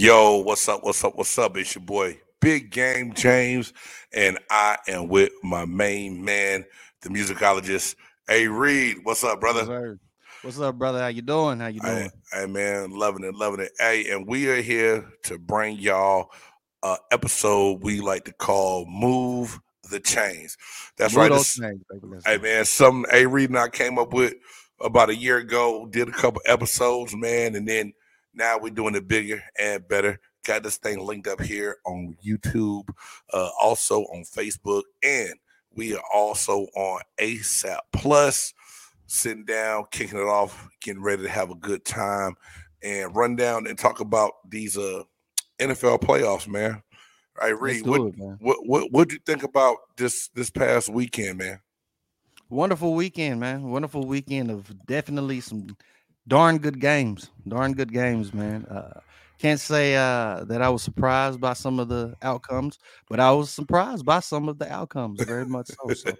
Yo, what's up? What's up? What's up? It's your boy, Big Game James, and I am with my main man, the musicologist. Hey, Reed, what's up, brother? Yes, what's up, brother? How you doing? How you doing? Hey, hey, man, loving it, loving it. Hey, and we are here to bring y'all a episode we like to call "Move the Chains." That's Move right. those chains, baby. Hey, man, some A Reed and I came up with about a year ago. Did a couple episodes, man, and then now we're doing it bigger and better. Got this thing linked up here on YouTube, uh, also on Facebook, and we are also on ASAP Plus. Sitting down, kicking it off, getting ready to have a good time, and run down and talk about these uh NFL playoffs, man. All right, Reed, what, it, what what what do you think about this this past weekend, man? Wonderful weekend, man. Wonderful weekend of definitely some darn good games. Darn good games, man. Uh, can't say uh, that I was surprised by some of the outcomes, but I was surprised by some of the outcomes very much so. So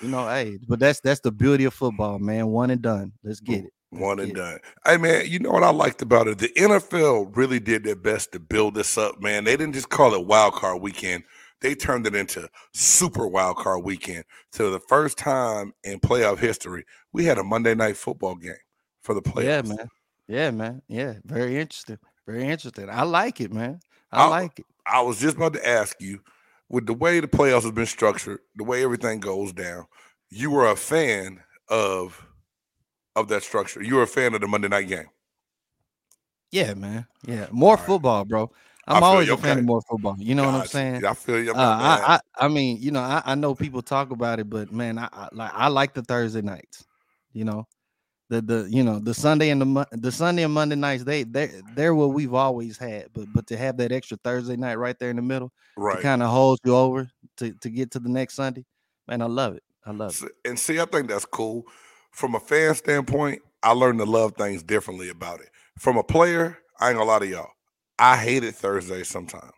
you know, hey, but that's that's the beauty of football, man. One and done. Let's get it. Let's One get and it. done. Hey man, you know what I liked about it? The NFL really did their best to build this up, man. They didn't just call it wild card weekend. They turned it into super wild card weekend. So the first time in playoff history, we had a Monday night football game for the playoffs. Yeah, man. Yeah, man. Yeah, very interesting. Very interesting. I like it, man. I I'll- like it. I was just about to ask you, with the way the playoffs have been structured, the way everything goes down, you were a fan of of that structure. You were a fan of the Monday night game. Yeah, man. Yeah, more right. football, bro. I I'm always you, a fan okay. of more football. You know what I'm saying? I feel you. Uh. I, I I mean, you know, I, I know people talk about it, but man, I, I like I like the Thursday nights. You know, the the you know the Sunday and the the Sunday and Monday nights they they they're what we've always had, but but to have that extra Thursday night right there in the middle right. kind of hold you over to to get to the next Sunday, man, I love it. I love it. And see, I think that's cool. From a fan standpoint, I learned to love things differently about it. From a player, I ain't gonna lie to y'all. I hated Thursday sometimes.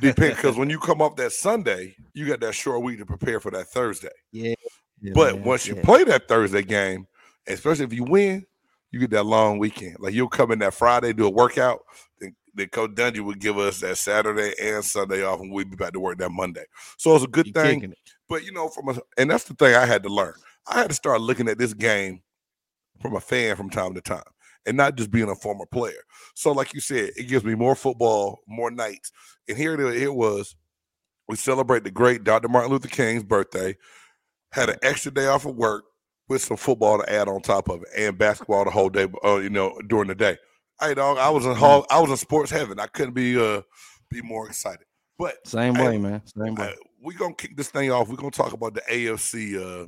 Depend because when you come off that Sunday, you got that short week to prepare for that Thursday. yeah, yeah, But man, once you yeah. play that Thursday game, especially if you win, you get that long weekend. Like you'll come in that Friday, do a workout, then, then Coach Dungy would give us that Saturday and Sunday off, and we'd be back to work that Monday. So it's a good You thing. But you know, from a and that's the thing I had to learn. I had to start looking at this game from a fan from time to time, and not just being a former player. So, like you said, it gives me more football, more nights. And here it, it was. We celebrate the great Dr. Martin Luther King's birthday. Had an extra day off of work with some football to add on top of it, and basketball the whole day. Uh, you know, during the day. Hey, dog, I was in hall. I was in sports heaven. I couldn't be uh be more excited. But Same way, man. Same way. we're gonna kick this thing off. We're gonna talk about the AFC uh,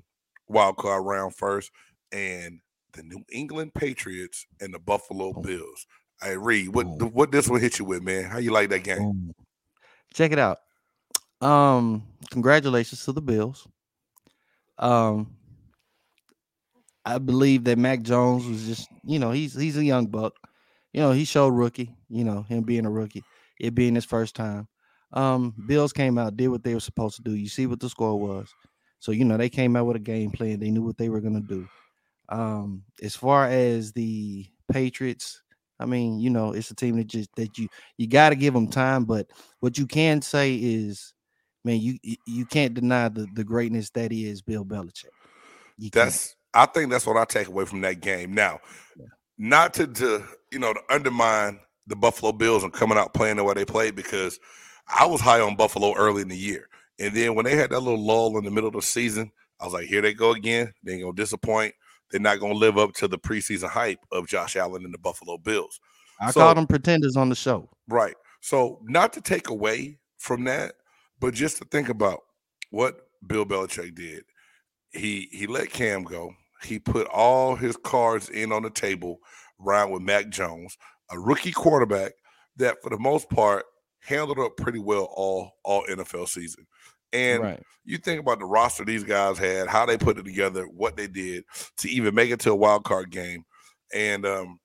wild card round first, and the New England Patriots and the Buffalo Bills. Hey, Reed, what what this one hit you with, man? How you like that game? Check it out. Um, congratulations to the Bills. Um, I believe that Mac Jones was just, you know, he's he's a young buck. You know, he showed rookie, you know, him being a rookie, it being his first time. Um, Bills came out, did what they were supposed to do. You see what the score was. So, you know, they came out with a game plan. They knew what they were gonna do. Um, as far as the Patriots, I mean, you know, it's a team that just that you you got to give them time. But what you can say is, man, you you- can't deny the the greatness that is, Bill Belichick. You. That's I think that's what I take away from that game. Now, not to to you know to undermine the Buffalo Bills and coming out playing the way they played because I was high on Buffalo early in the year, and then when they had that little lull in the middle of the season, I was like, here they go again. They ain't gonna disappoint. They're not gonna live up to the preseason hype of Josh Allen and the Buffalo Bills. I so- called them pretenders on the show. Right. So not to take away from that, but just to think about what Bill Belichick did. He he let Cam go. He put all his cards in on the table, round with Mac Jones, a rookie quarterback that for the most part handled up pretty well all all NFL season. And right. you think about the roster these guys had, how they put it together, what they did to even make it to a wild card game. And um,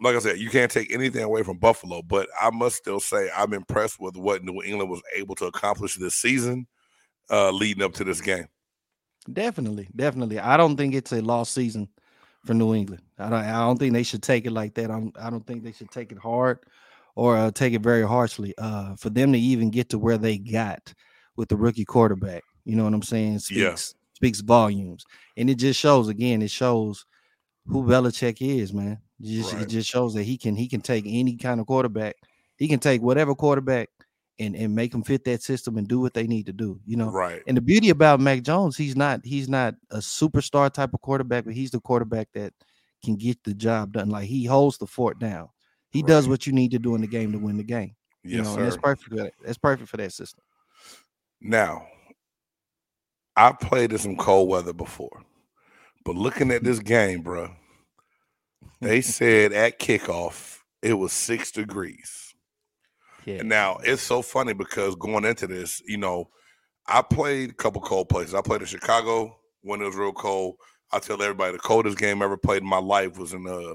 like I said, you can't take anything away from Buffalo, but I must still say I'm impressed with what New England was able to accomplish this season, uh, leading up to this game. Definitely, definitely. I don't think it's a lost season for New England. I don't. I don't think they should take it like that. I'm, I don't think they should take it hard or uh, take it very harshly. Uh, for them to even get to where they got with the rookie quarterback, you know what I'm saying? Speaks Yeah. speaks volumes, and it just shows again. It shows who Belichick is, man. It just, Right. it just shows that he can he can take any kind of quarterback. He can take whatever quarterback and and make them fit that system and do what they need to do. You know, Right. and the beauty about Mac Jones, he's not he's not a superstar type of quarterback, but he's the quarterback that can get the job done. Like he holds the fort down. He does what you need to do in the game to win the game. You know, sir. and that's perfect for that. That's perfect for that system. Now, I played in some cold weather before, but looking at mm-hmm. this game, bro, they said at kickoff it was six degrees. Yeah. And now it's so funny because going into this, you know, I played a couple cold places. I played in Chicago when it was real cold. I tell everybody the coldest game I ever played in my life was in uh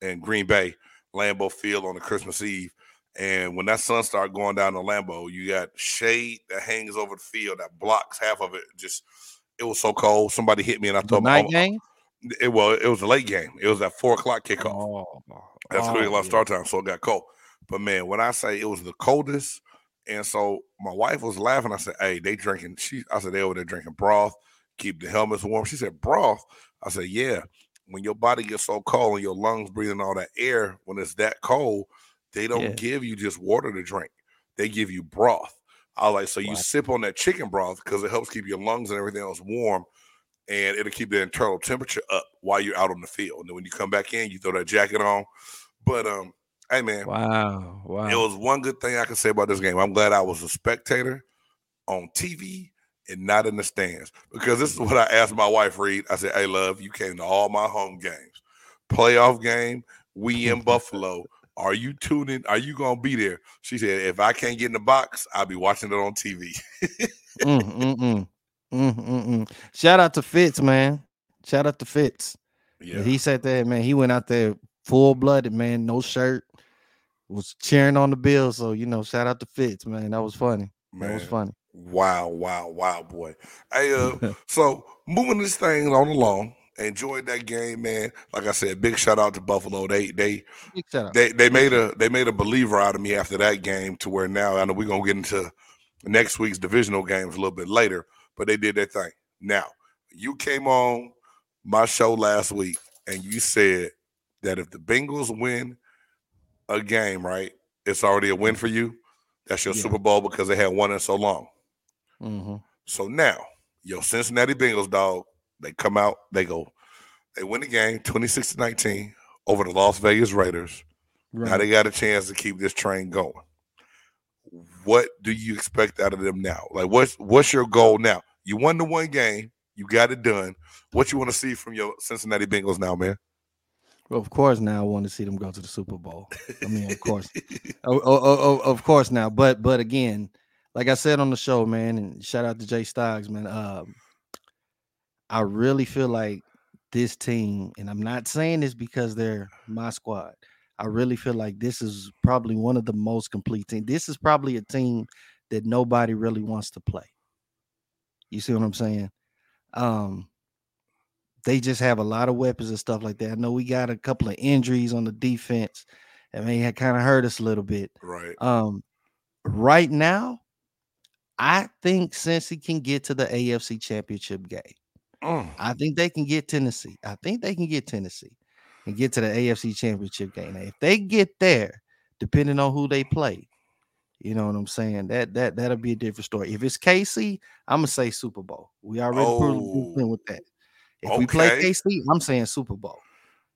in Green Bay, Lambeau Field on the Christmas Eve. And when that sun started going down the Lambeau, you got shade that hangs over the field that blocks half of it. Just it was so cold. Somebody hit me and I me, night game. it well, it was a late game. It was at four o'clock kickoff. Oh, That's oh, when we lost yeah. start time, so it got cold. But man, when I say it was the coldest, and so my wife was laughing. I said, "Hey, they drinking." She, I said, "They over there drinking broth, keep the helmets warm." She said, "Broth." I said, "Yeah." When your body gets so cold and your lungs breathing all that air, when it's that cold, they don't Yeah. give you just water to drink. They give you broth. I was like, so you Wow. sip on that chicken broth because it helps keep your lungs and everything else warm, and it'll keep the internal temperature up while you're out on the field. And then when you come back in, you throw that jacket on. But um, hey man, Wow. Wow. it was one good thing I can say about this game. I'm glad I was a spectator on TV and not in the stands because this is what I asked my wife, Reed. I said, "Hey, love, you came to all my home games, playoff game. We in Buffalo. Are you tuning? Are you gonna be there?" She said, "If I can't get in the box, I'll be watching it on TV." Mm, mm, mm. Mm, mm, mm. Shout out to Fitz, man. Shout out to Fitz. Yeah, He said that, man. He went out there full blooded, man. No shirt, was cheering on the Bills. So, you know, shout out to Fitz, man. That was funny. That was funny. Wow, wow, wow, boy. Hey, uh, so moving this thing on along. Enjoyed that game, man. Like I said, big shout out to Buffalo. They they Big shout out. they they made a they made a believer out of me after that game to where now I know we're gonna get into next week's divisional games a little bit later, but they did their thing. Now you came on my show last week and you said that if the Bengals win a game, right, it's already a win for you. That's your Yeah. Super Bowl because they had won in so long. Mhm. So now your Cincinnati Bengals, dog, they come out, they go, they win the game 26 to 19 over the Las Vegas Raiders. Now they got a chance to keep this train going. What do you expect out of them now? Like, what's what's your goal now? You won the one game, you got it done. What you want to see from your Cincinnati Bengals now, man? Well, of course, now I want to see them go to the Super Bowl. I mean, of course, oh, oh, oh, oh, of course now. But but again, like I said on the show, man, and shout out to Jay Stoggs, man. Um, I really feel like this team, and I'm not saying this because they're my squad. I really feel like this is probably one of the most complete teams. This is probably a team that nobody really wants to play. You see what I'm saying? Um, they just have a lot of weapons and stuff like that. I know we got a couple of injuries on the defense that may have kind of hurt us a little bit. Right. Um, right now, I think Cincy can get to the AFC Championship game. Mm. I think they can get Tennessee. I think they can get Tennessee and get to the AFC Championship game. Now, if they get there, depending on who they play, you know what I'm saying. That that that'll be a different story. If it's KC, I'm gonna say Super Bowl. We already Oh, with that. If we play okay. KC, I'm saying Super Bowl.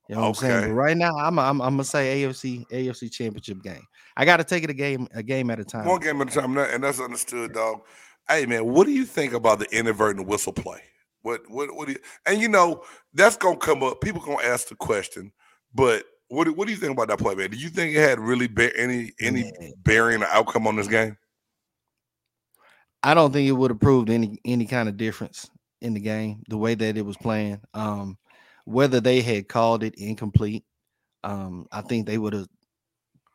You know what I'm saying? But right now, I'm I'm, I'm gonna say AFC AFC Championship game. I got to take it a game a game at a time. One game at a time, and that's understood, dog. Hey, man, what do you think about the inadvertent whistle play? What, what, what do you? And you know that's gonna come up. People gonna ask the question, but what, do- what do you think about that play, man? Do you think it had really bear, any any Yeah. bearing or outcome on this game? I don't think it would have proved any any kind of difference in the game the way that it was playing. Um, whether they had called it incomplete, um, I think they would have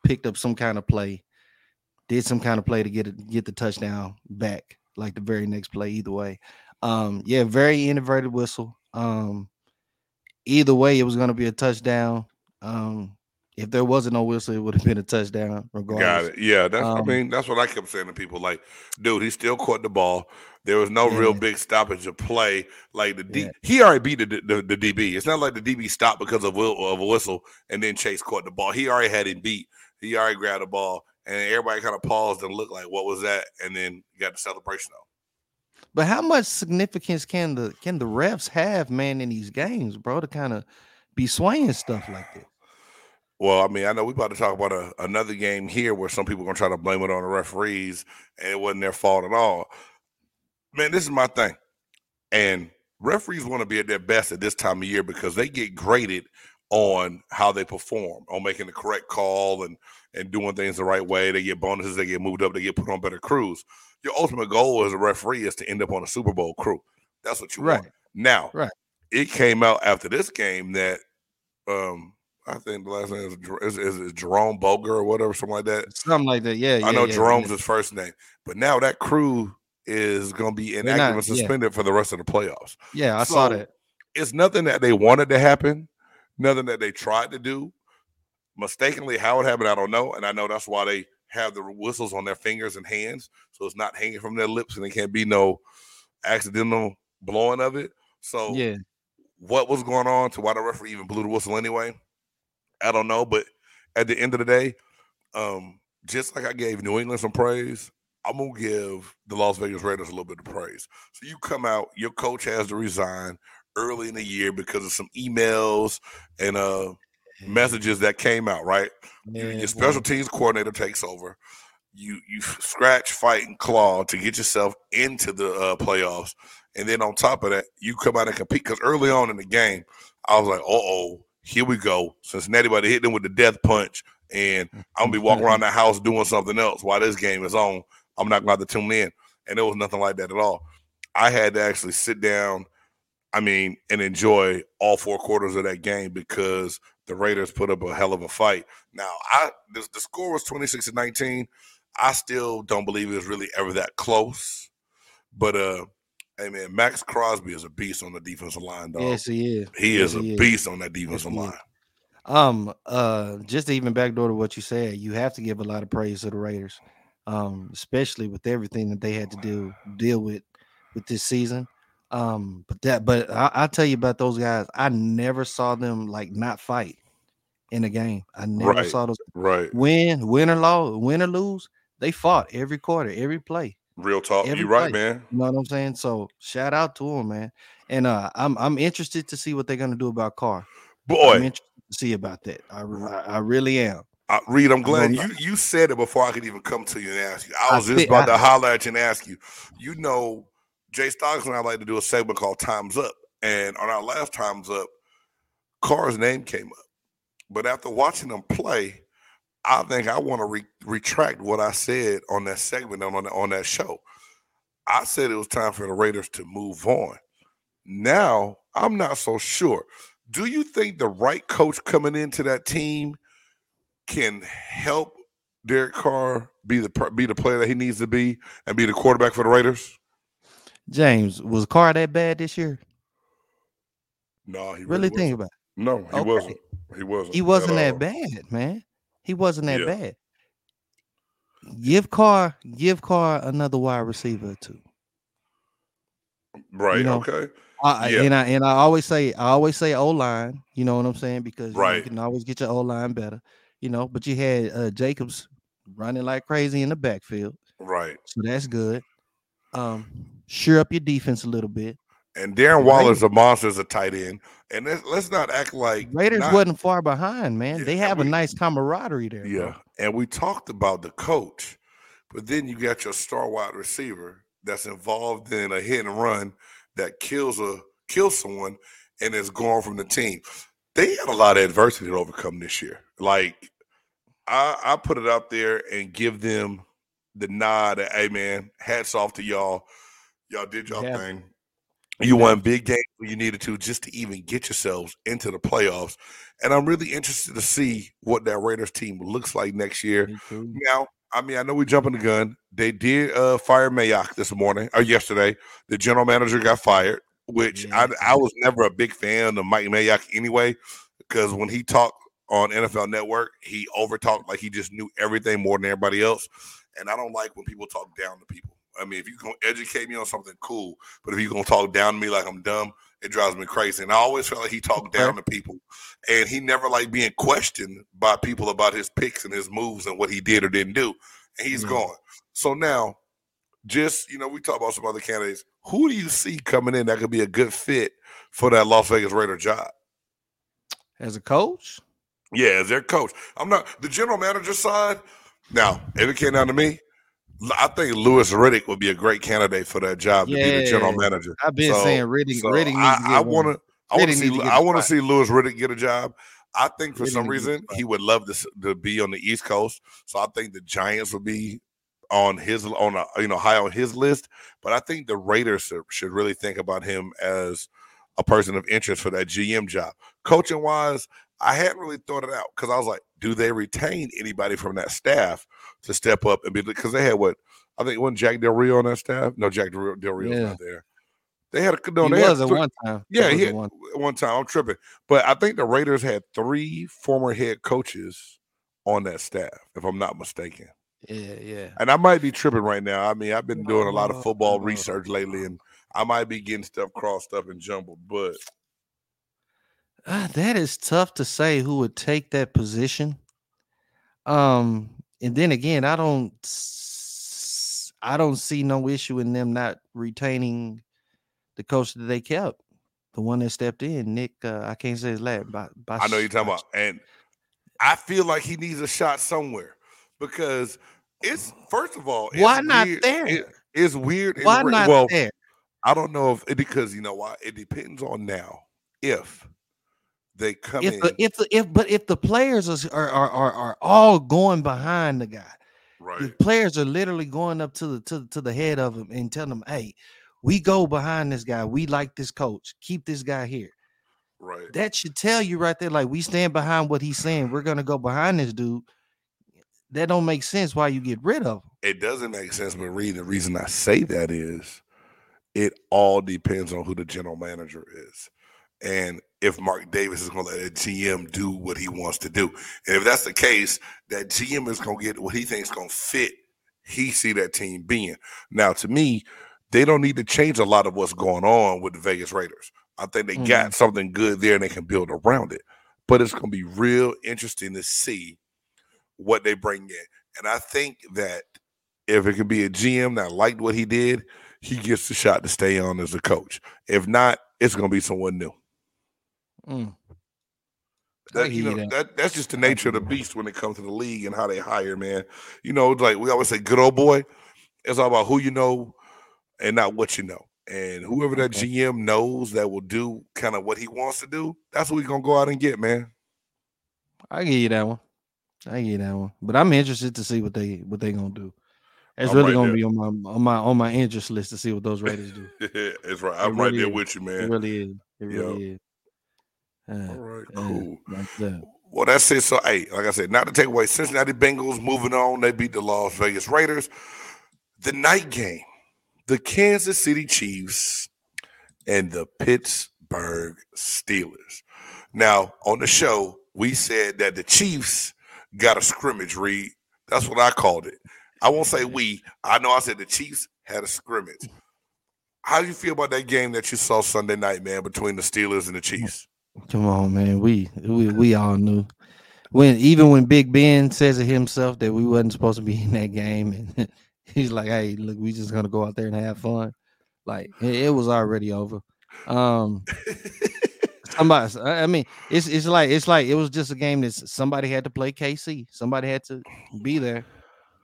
picked up some kind of play, did some kind of play to get it, get the touchdown back, like the very next play. Either way, um, yeah, very inverted whistle. Um, either way, it was going to be a touchdown. Um, if there wasn't no whistle, it would have been a touchdown regardless. Got it. Yeah, that's. Um, I mean, that's what I kept saying to people. Like, dude, he still caught the ball. There was no real big stoppage of play. Like the D, Yeah. he already beat the, the the DB. It's not like the DB stopped because of will of a whistle and then Chase caught the ball. He already had him beat. He already grabbed the ball, and everybody kind of paused and looked like, "What was that?" And then got the celebration on. But how much significance can the can the refs have, man, in these games, bro, to kind of be swaying stuff like this? Well, I mean, I know we're about to talk about a, another game here where some people are gonna try to blame it on the referees, and it wasn't their fault at all. Man, this is my thing, and referees want to be at their best at this time of year because they get graded on how they perform, on making the correct call and and doing things the right way. They get bonuses, they get moved up, they get put on better crews. Your ultimate goal as a referee is to end up on a Super Bowl crew. That's what you want. Right. Now, Right. it came out after this game that um I think the last name is, is, is, Jerome Boger or whatever, something like that. Something like that. Yeah. I yeah, know yeah, Jerome's yeah. his first name, but now that crew is going to be inactive not- and suspended for the rest of the playoffs. Yeah, I saw So, that. It's nothing that they wanted to happen, nothing that they tried to do. Mistakenly, how it happened, I don't know. And I know that's why they have the whistles on their fingers and hands, so it's not hanging from their lips, and there can't be no accidental blowing of it. So Yeah. what was going on to why the referee even blew the whistle anyway. I don't know, but at the end of the day, um, just like I gave New England some praise, I'm gonna give the Las Vegas Raiders a little bit of praise. So you come out, your coach has to resign early in the year because of some emails and uh messages that came out, right? Your special teams coordinator takes over. You you scratch, fight, and claw to get yourself into the uh, playoffs, and then on top of that, you come out and compete. Because early on in the game, I was like, "Uh oh, here we go." Cincinnati about to hit them with the death punch, and I'm gonna be walking around the house doing something else while this game is on. I'm not gonna have to tune in, and there was nothing like that at all. I had to actually sit down, I mean, and enjoy all four quarters of that game because the Raiders put up a hell of a fight. Now, I the, the score was 26 to 19. I still don't believe it was really ever that close. But uh hey man, Maxx Crosby is a beast on the defensive line, dog. Yes, he is. he yes, is a he is. beast on that defensive he is. line. Um, uh, just to even backdoor to what you said, you have to give a lot of praise to the Raiders, um, especially with everything that they had to do deal with with this season. Um, but that, but I, I'll tell you about those guys. I never saw them like not fight in a game. I never Right. saw those Right. win, win or lose, win or lose. They fought every quarter, every play. Real talk. Every You right, man. You know what I'm saying? So shout out to him, man. And uh, I'm I'm interested to see what they're gonna do about Carr. I'm Boy, interested to see about that. I, I, I really am. uh, Reed, I'm glad you you said it before I could even come to you and ask you. I I was just said- about I- to holler at you and ask you. You know, Jay Stoggs and I like to do a segment called Times Up. And on our last Times Up, Carr's name came up. But after watching them play, I think I want to re- retract what I said on that segment on, on, on that show. I said it was time for the Raiders to move on. Now, I'm not so sure. Do you think the right coach coming into that team can help Derek Carr be the be the player that he needs to be and be the quarterback for the Raiders? James, was Carr that bad this year? No, he Really really think about No, he Okay. wasn't. He wasn't. He wasn't that bad, man. He wasn't that Yeah. bad. Give Carr, give Carr another wide receiver or two. Right. know, okay. I, I- Yeah. and I and I always say I always say O line. You know what I'm saying? Because Right. you can always get your O line better. You know, but you had uh, Jacobs running like crazy in the backfield, Right. so that's good. Um, sure up your defense a little bit. And Darren Right. Waller's a monster as a tight end. And let's, let's not act like Raiders not- wasn't far behind, man. Yeah, they have we- a nice camaraderie there. Yeah. And we talked about the coach, but then you got your star wide receiver that's involved in a hit and run that kills a kills someone and is gone from the team. They had a lot of adversity to overcome this year. Like I, I put it out there and give them the nod that, hey man, hats off to y'all. Y'all did y'all Yeah. thing. You won big games when you needed to just to even get yourselves into the playoffs. And I'm really interested to see what that Raiders team looks like next year. Now, I mean, I know we're jumping the gun. They did uh, fire Mayock this morning or yesterday. The general manager got fired, which I, I was never a big fan of Mike Mayock anyway, because when he talked on NFL Network, he overtalked like he just knew everything more than everybody else. And I don't like when people talk down to people. I mean, if you can educate me on something, cool. But if you're gonna talk down to me like I'm dumb, it drives me crazy. And I always felt like he talked down to people, and he never liked being questioned by people about his picks and his moves and what he did or didn't do. And he's Mhm. gone. So now, just you know, we talk about some other candidates. Who do you see coming in that could be a good fit for that Las Vegas Raider job? As a coach, Yeah, as their coach. I'm not the general manager side. Now, if it came down to me, I think Louis Riddick would be a great candidate for that job to be the general manager. I've been So- saying Riddick. So Riddick needs I, to get I want to. I want to see. needs to get I want to see Louis Riddick get a job. I think for Riddick some needs to get a reason he would love to, to be on the East Coast. So I think the Giants would be on his on a you know high on his list. But I think the Raiders should really think about him as a person of interest for that GM job. Coaching wise, I hadn't really thought it out because I was like, do they retain anybody from that staff to step up and be because they had what I think wasn't Jack Del Rio on that staff? No, Jack Del Rio Del Rio's Yeah. not there. They had a no. he they had was at three- one time. yeah, He was he at had, one. one time. I'm tripping, but I think the Raiders had three former head coaches on that staff, if I'm not mistaken. Yeah, yeah. And I might be tripping right now. I mean, I've been doing a lot of football research lately, and I might be getting stuff crossed up and jumbled. But Ah, that is tough to say who would take that position. Um, and then again, I don't, I don't see no issue in them not retaining the coach that they kept, the one that stepped in, Nick. Uh, I can't say his last. By, by I know you're talking about, and I feel like he needs a shot somewhere because it's first of all, it's Why not weird- there? it- it's weird. Why not well, there? I don't know if it because you know why. It depends on now if they come If in. the if the if but if the players are are are, are, all going behind the guy, right? the players are literally going up to the to, to the head of him and telling him, "Hey, we go behind this guy. We like this coach. Keep this guy here." right. That should tell you right there, like we stand behind what he's saying. We're gonna go behind this dude. That don't make sense. Why you get rid of him? it doesn't make sense, but Reed, the reason I say that is it all depends on who the general manager is. And if Mark Davis is going to let a GM do what he wants to do. And if that's the case, that GM is going to get what he thinks going to fit he see that team being. Now, to me, they don't need to change a lot of what's going on with the Vegas Raiders. I think they got mm-hmm. something good there and they can build around it. But it's going to be real interesting to see what they bring in. And I think that if it could be a GM that liked what he did, he gets the shot to stay on as a coach. If not, it's going to be someone new. Mm. That, you know, that. that that's just the nature of the beast when it comes to the league and how they hire, man. You know, like we always say, good old boy. It's all about who you know and not what you know. And whoever that Okay. GM knows that will do kind of what he wants to do, that's what we're gonna go out and get, man. I give you that one. I give you that one. But I'm interested to see what they what they gonna do. It's I'm really right gonna there. be on my on my on my interest list to see what those Raiders do. it's right. I'm It right really there is. with you, man. It really is. It really is. All Uh, right, uh, cool. like that. Well, that's it. So, hey, like I said, not to take away Cincinnati Bengals moving on. They beat the Las Vegas Raiders. The night game, the Kansas City Chiefs and the Pittsburgh Steelers. Now, on the show, we said that the Chiefs got a scrimmage read. That's what I called it. I won't say we. I know I said the Chiefs had a scrimmage. How do you feel about that game that you saw Sunday night, man, between the Steelers and the Chiefs? Come on, man. We we we all knew when even when Big Ben says it himself that we wasn't supposed to be in that game, and he's like, "Hey, look, we just gonna go out there and have fun." Like it, was already over. Um, somebody, I I mean, it's it's like it's like it was just a game that somebody had to play KC. Somebody had to be there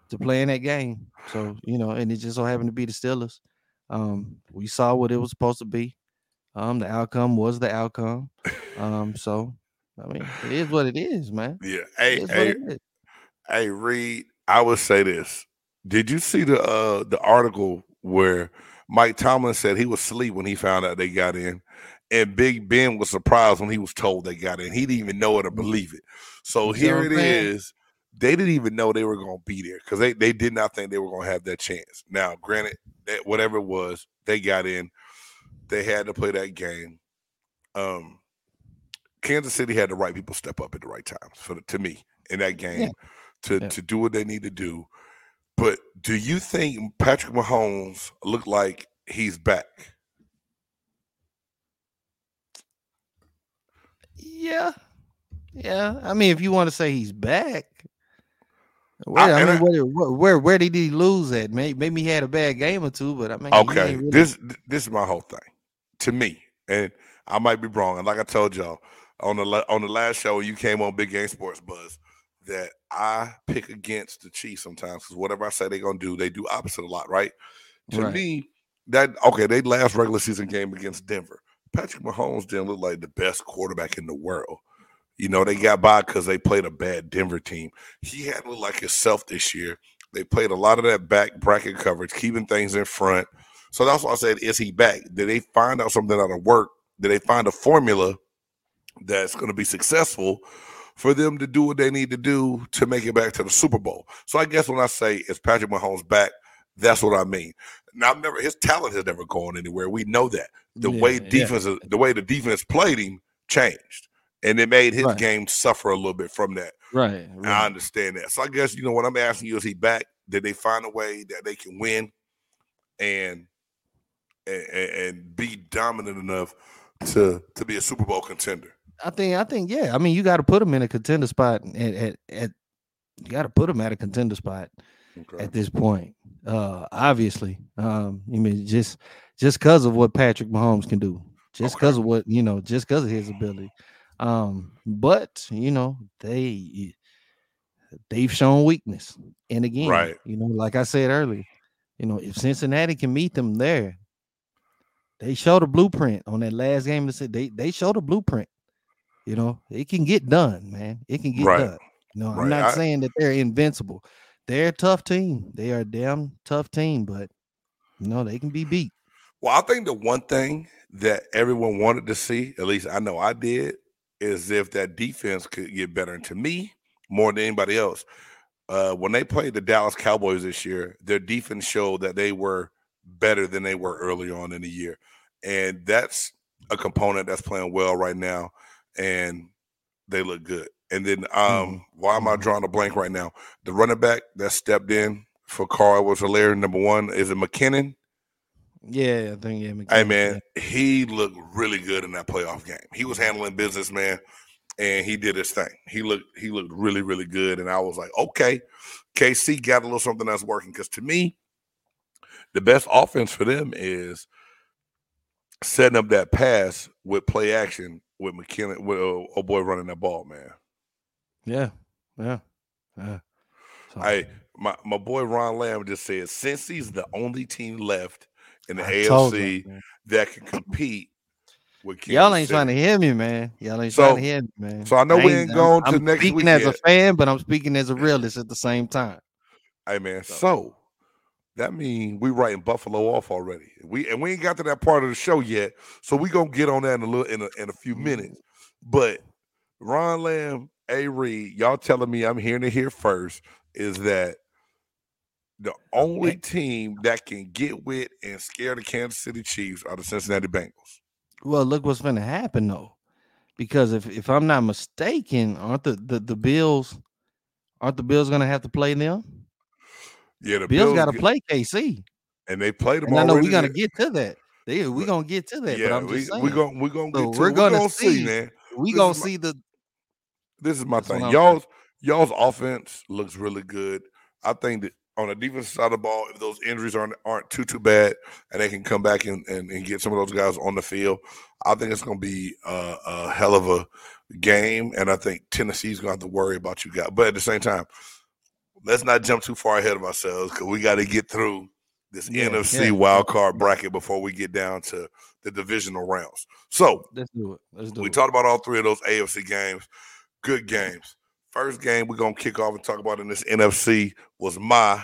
to play in that game. So you know, and it just so happened to be the Steelers. Um, we saw what it was supposed to be. Um, the outcome was the outcome. Um, so I mean, it is what it is, man. Yeah. Hey, hey. Hey Reed, I would say this. Did you see the uh the article where Mike Tomlin said he was asleep when he found out they got in, and Big Ben was surprised when he was told they got in. He didn't even know it or believe it. So You here it I'm is. They didn't even know they were going to be there because they, they did not think they were going to have that chance. Now, granted, that whatever it was, they got in. They had to play that game. Um, Kansas City had the right people step up at the right times for the, to me in that game Yeah. to Yeah. to do what they need to do. But do you think Patrick Mahomes looked like he's back? Yeah, yeah. I mean, if you want to say he's back, where, I, and mean, I- where, where, where, where did he lose at? Maybe, maybe he had a bad game or two, but I mean, Okay, really- this this is my whole thing. To me, and I might be wrong. And like I told y'all on the on the last show, you came on Big Game Sports Buzz that I pick against the Chiefs sometimes because whatever I say they're gonna do, they do opposite a lot, right? To Right. me, that okay, they last regular season game against Denver. Patrick Mahomes didn't look like the best quarterback in the world. You know, they got by because they played a bad Denver team. He had looked like himself this year. They played a lot of that back bracket coverage, keeping things in front. So that's why I said, is he back? Did they find out something that'll work? Did they find a formula that's going to be successful for them to do what they need to do to make it back to the Super Bowl? So I guess when I say is Patrick Mahomes back, that's what I mean. Now I've never his talent has never gone anywhere. We know that the way Yeah, defense, the way the defense played him changed, and it made his Right. game suffer a little bit from that. right, I understand that. So I guess you know what I'm asking you is he back? Did they find a way that they can win and and, and be dominant enough to to be a Super Bowl contender? I think, I think, yeah. I mean, you got to put him in a contender spot. At, at, at you got to put him at a contender spot Okay. at this point. Uh, obviously, um, I mean, just just because of what Patrick Mahomes can do, just Okay. because of what you know, just because of his ability. Um, but you know, they they've shown weakness, and again, Right. You know, like I said earlier, you know, if Cincinnati can meet them there, they showed a blueprint on that last game. They they they showed a blueprint. You know, it can get done, man. It can get Right. done. You know, Right. I'm not I- saying that they're invincible. They're a tough team. They are a damn tough team, but you know, they can be beat. Well, I think the one thing that everyone wanted to see, at least I know I did, is if that defense could get better. And to me, more than anybody else, uh, when they played the Dallas Cowboys this year, their defense showed that they were better than they were early on in the year. And that's a component that's playing well right now. And they look good. And then um, why am I Mhm. drawing a blank right now? The running back that stepped in for Carl was Helaire, number one. Is it McKinnon? Yeah, I think yeah. Hey McKinnon, man, he looked really good in that playoff game. He was handling business, man, and he did his thing. He looked he looked really really good, and I was like, okay, KC got a little something that's working. Because to me, the best offense for them is setting up that pass with play action with McKinnon with uh, oh boy running that ball, man. Yeah, yeah, yeah. So, Hey, my my boy Ron Lamb just said Cincy's the only team left in the I AFC that can compete with Kansas Y'all ain't City. trying to hear me, man. Y'all ain't So- trying to hear me, man. so I know we ain't going to I'm next speaking week as yet. a fan, but I'm speaking as a realist at the same time. Hey man, So- so that means we writing Buffalo off already. We and we ain't got to that part of the show yet, so we gonna get on that in a little in a, in a few Mm-hmm. minutes. But Ron Lamb, A Reed, y'all telling me I'm hearing it here first is that the only team that can get with and scare the Kansas City Chiefs are the Cincinnati Bengals. Well, look what's going to happen though, because if if I'm not mistaken, aren't the the, the Bills aren't the Bills going to have to play them? Yeah, the Bills, got to play KC, and they played them and I know we're to get to that. They, we're going to get to that, but yeah, I'm we just saying we gonna we're gonna So to we're gonna gonna see, see. man. we this going is to my- see the this is my thing. Y'all's y'all's offense looks really good. I think that on the defensive side of the ball, if those injuries aren't aren't too too bad, and they can come back and, and, and get some of those guys on the field, I think it's going to be a, a hell of a game. And I think Tennessee's going to have to worry about you guys. But at the same time, let's not jump too far ahead of ourselves because we got to get through this Yeah, NFC yeah. wild card bracket before we get down to the divisional rounds. So let's do it. Let's do it. we it. talked about all three of those AFC games. Good games. First game we're gonna kick off and talk about in this NFC was my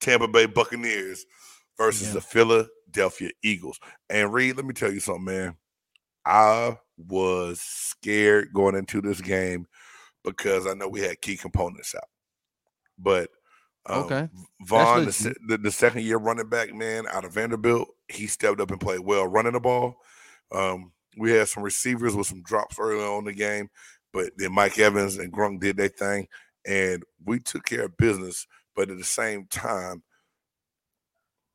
Tampa Bay Buccaneers versus Yeah. the Philadelphia Eagles. And Reed, let me tell you something, man. I was scared going into this game because I know we had key components out. But um, Okay. Vaughn, the, the, the second year running back, man, out of Vanderbilt, he stepped up and played well running the ball. Um, we had some receivers with some drops early on in the game, but then Mike Evans and Gronk did their thing, and we took care of business. But at the same time,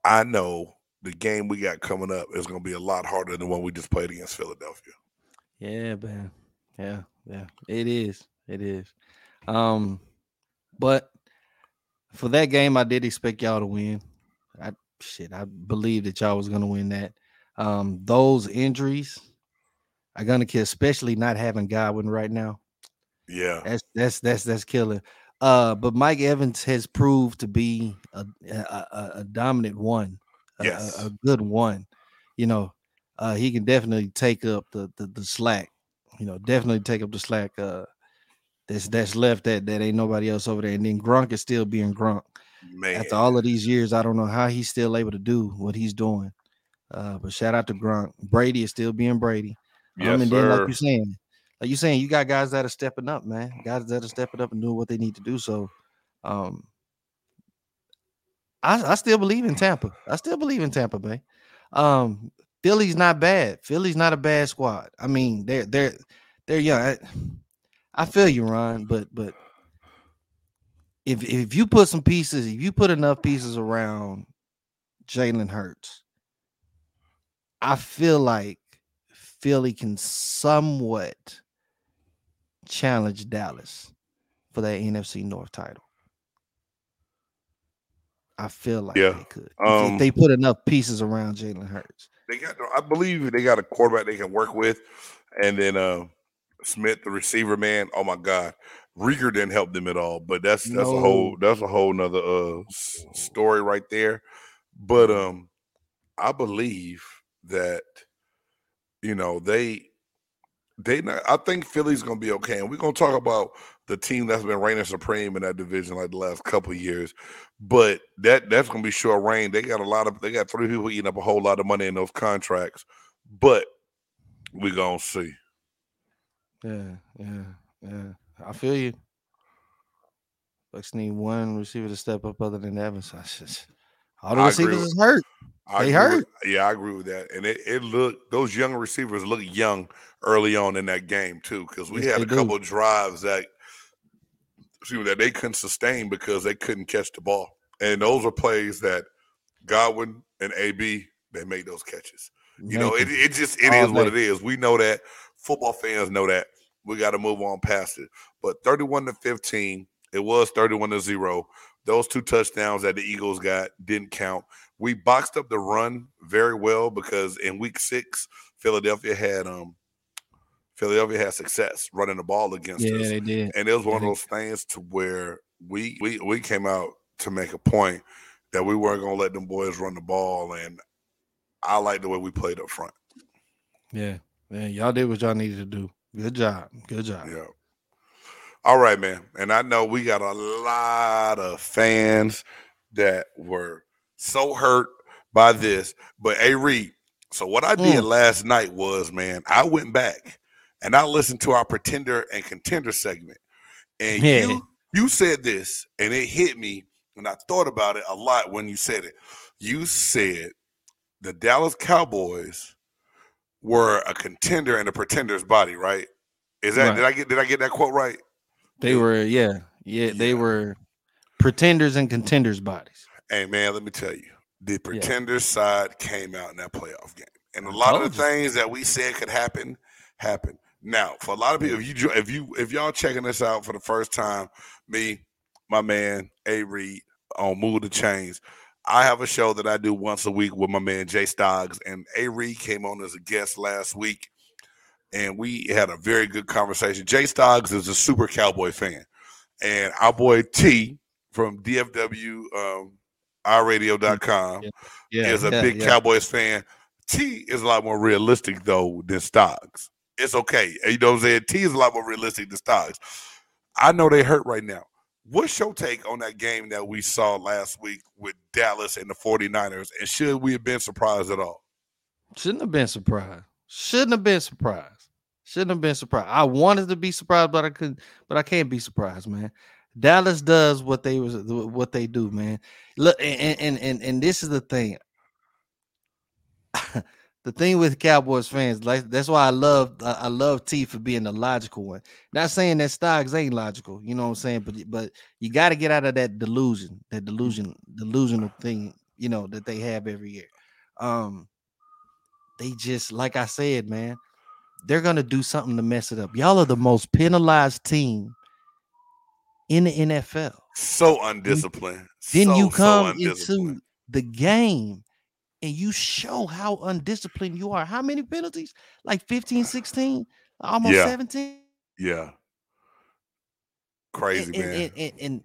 I know the game we got coming up is going to be a lot harder than the one we just played against Philadelphia. Yeah, man. Yeah, yeah. It is. It is. Um, but for that game, I did expect y'all to win. I shit, I believe that y'all was gonna win that. Um, those injuries are gonna kill, especially not having Godwin right now. Yeah, that's that's that's that's killing. Uh, but Mike Evans has proved to be a a, a, dominant one, yes. a, a, good one. You know, uh, he can definitely take up the, the the slack. You know, definitely take up the slack. Uh, that's that's left that that ain't nobody else over there. And then Gronk is still being Gronk. Man. After all of these years, I don't know how he's still able to do what he's doing. Uh, but shout out to Gronk. Brady is still being Brady. Yes, um, and then, like you're saying, like you're saying, you got guys that are stepping up, man. Guys that are stepping up and doing what they need to do. So, um, I, I still believe in Tampa. I still believe in Tampa Bay. Um, Philly's not bad. Philly's not a bad squad. I mean, they're they're they're young. I, I feel you, Ron, but but if if you put some pieces, if you put enough pieces around Jalen Hurts, I feel like Philly can somewhat challenge Dallas for that NFC North title. I feel like yeah. they could um, if they put enough pieces around Jalen Hurts. They got, I believe, they got a quarterback they can work with, and then uh, Smith, the receiver man. Oh my God, Reagor didn't help them at all. But that's that's no. a whole that's a whole nother uh story right there. But um, I believe that you know they they not, I think Philly's gonna be okay, and we're gonna talk about the team that's been reigning supreme in that division like the last couple years. But that that's gonna be short reign. They got a lot of they got three people eating up a whole lot of money in those contracts. But we gonna see. Yeah, yeah, yeah. I feel you. Bucks need one receiver to step up other than Evans. I Just, all the I receivers is hurt. I they hurt. With, yeah, I agree with that. And it, it looked those young receivers look young early on in that game too, because we yes, had a couple drives that excuse that they couldn't sustain because they couldn't catch the ball. And those are plays that Godwin and AB they made those catches. You know, it, it just it is what it is. We know that. Football fans know that. We got to move on past it. But 31 to 15, it was 31 to 0. Those two touchdowns that the Eagles got didn't count. We boxed up the run very well because in week six, Philadelphia had um Philadelphia had success running the ball against yeah, us. They did. And it was one of those things to where we we we came out to make a point that we weren't gonna let them boys run the ball. And I like the way we played up front. Yeah. Man, y'all did what y'all needed to do. Good job. Good job. Yeah. All right, man. And I know we got a lot of fans that were so hurt by this. But hey, Reed, so what I did mm. last night was, man, I went back and I listened to our pretender and contender segment. And yeah. you you said this, and it hit me, and I thought about it a lot when you said it. You said the Dallas Cowboys were a contender in a pretender's body, right? Is that right. did I get did I get that quote right? They were, yeah, yeah, they were pretenders and contenders' bodies. Hey man, let me tell you, the pretender yeah. side came out in that playoff game, and a lot of the you. things that we said could happen happened. Now, for a lot of people, if you if you if y'all checking this out for the first time, me, my man A Reed on Move the Chains. I have a show that I do once a week with my man Jay Stoggs, and A Reed came on as a guest last week, and we had a very good conversation. Jay Stoggs is a super cowboy fan, and our boy T from DFW um, iRadio.com yeah. yeah, is a yeah, big Cowboys fan. T is a lot more realistic though than Stoggs. It's okay. You know what I'm saying? T is a lot more realistic than Stoggs. I know they hurt right now. What's your take on that game that we saw last week with Dallas and the 49ers? And should we have been surprised at all? Shouldn't have been surprised. Shouldn't have been surprised. Shouldn't have been surprised. I wanted to be surprised, but I couldn't. But I can't be surprised, man. Dallas does what they was what they do, man. Look, and and and, and this is the thing. the thing with Cowboys fans, like that's why I love I, I love T for being the logical one. Not saying that Stoggs ain't logical, you know what I'm saying, but but you got to get out of that delusion, that delusion, delusional thing, you know, that they have every year. Um, they just like I said, man, they're gonna do something to mess it up. Y'all are the most penalized team in the NFL. So undisciplined. Then so, you come so into the game and you show how undisciplined you are. How many penalties? Like 15, 16, almost Yeah. 17. yeah. Crazy and, man. and, and, and,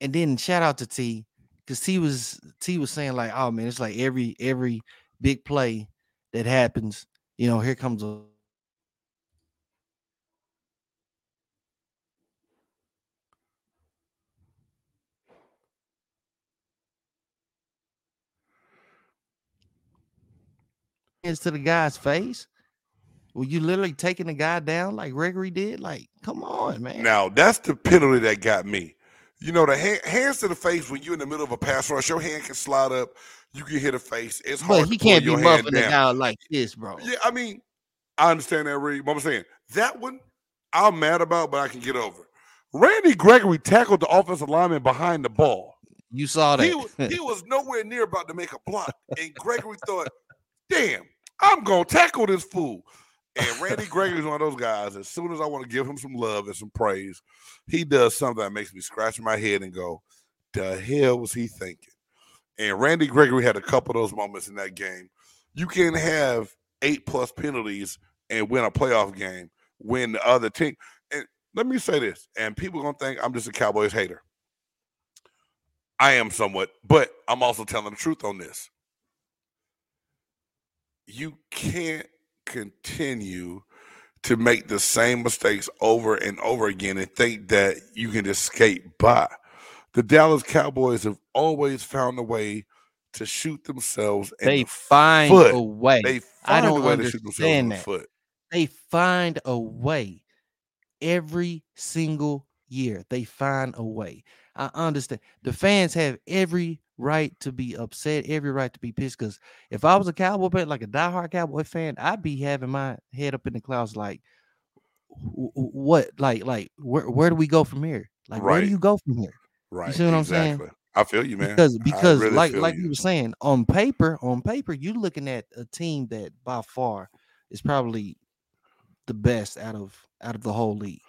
and then shout out to T because T was T was saying like, oh man, it's like every every big play that happens, you know, here comes a hands to the guy's face. Were you literally taking the guy down like Gregory did? Like, come on, man. Now that's the penalty that got me. You know, the hand, hands to the face when you're in the middle of a pass rush, your hand can slide up. You can hit a face. It's hard. but he can't be muffing the guy like this, bro. Yeah, I mean, I understand that, Reed. But I'm saying that one, I'm mad about, but I can get over. Randy Gregory tackled the offensive lineman behind the ball. You saw that. He, he was nowhere near about to make a block, and Gregory thought, "Damn, I'm gonna tackle this fool." And Randy Gregory's one of those guys. As soon as I want to give him some love and some praise, he does something that makes me scratch my head and go, "The hell was he thinking?" And Randy Gregory had a couple of those moments in that game. You can have eight plus penalties and win a playoff game when the other team. And let me say this, and people gonna think I'm just a Cowboys hater. I am somewhat, but I'm also telling the truth on this. You can't continue to make the same mistakes over and over again and think that you can escape by. The Dallas Cowboys have always found a way to shoot themselves they the find foot. a way. They I find don't a way to shoot themselves in understand the that. foot. they find a way every single year. They find a way. I understand. The fans have every right to be upset, every right to be pissed. Because if I was a Cowboy fan, like a diehard Cowboy fan, I'd be having my head up in the clouds, like, "Wh- wh- what, like, like, where, where do we go from here? Like, where do you go from here? Right. You see what I'm saying? exactly. I feel you, man. because because really like like you. you were saying on paper on paper you're looking at a team that by far is probably the best out of out of the whole league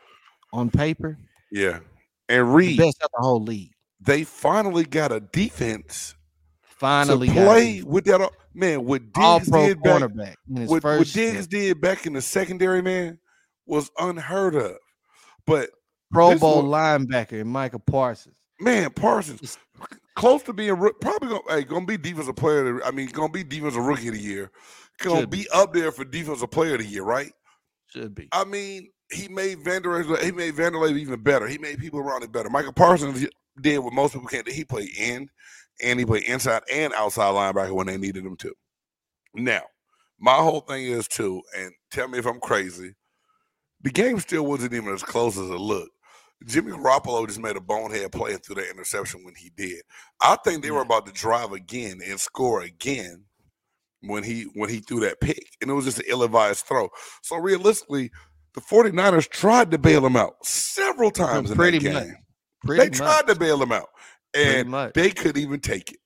on paper Yeah. And the Reed, best out of the whole league they finally got a defense finally to play with that. Uh, man, what Diggs did back, cornerback in his what, what. Diggs did back in the secondary, man, was unheard of. But pro bowl one- linebacker and michael parsons man, Parsons close to being probably gonna, hey, gonna be defensive player. Of the, I mean, gonna be defensive rookie of the year. Gonna be. be up there for defensive player of the year, right? should be I mean, he made Vander he made Vanderlei even better. He made people around him better. Michael Parsons did what most people can't do. He played in and he played inside and outside linebacker when they needed him to. Now, my whole thing is too, and tell me if I'm crazy. The game still wasn't even as close as it looked. Jimmy Garoppolo just made a bonehead play through that interception when he did. I think they were mm. about to drive again and score again when he when he threw that pick. And it was just an ill-advised throw. So realistically, the 49ers tried to bail him out several times in pretty that much. Pretty They tried to bail him out. And much they couldn't even take it.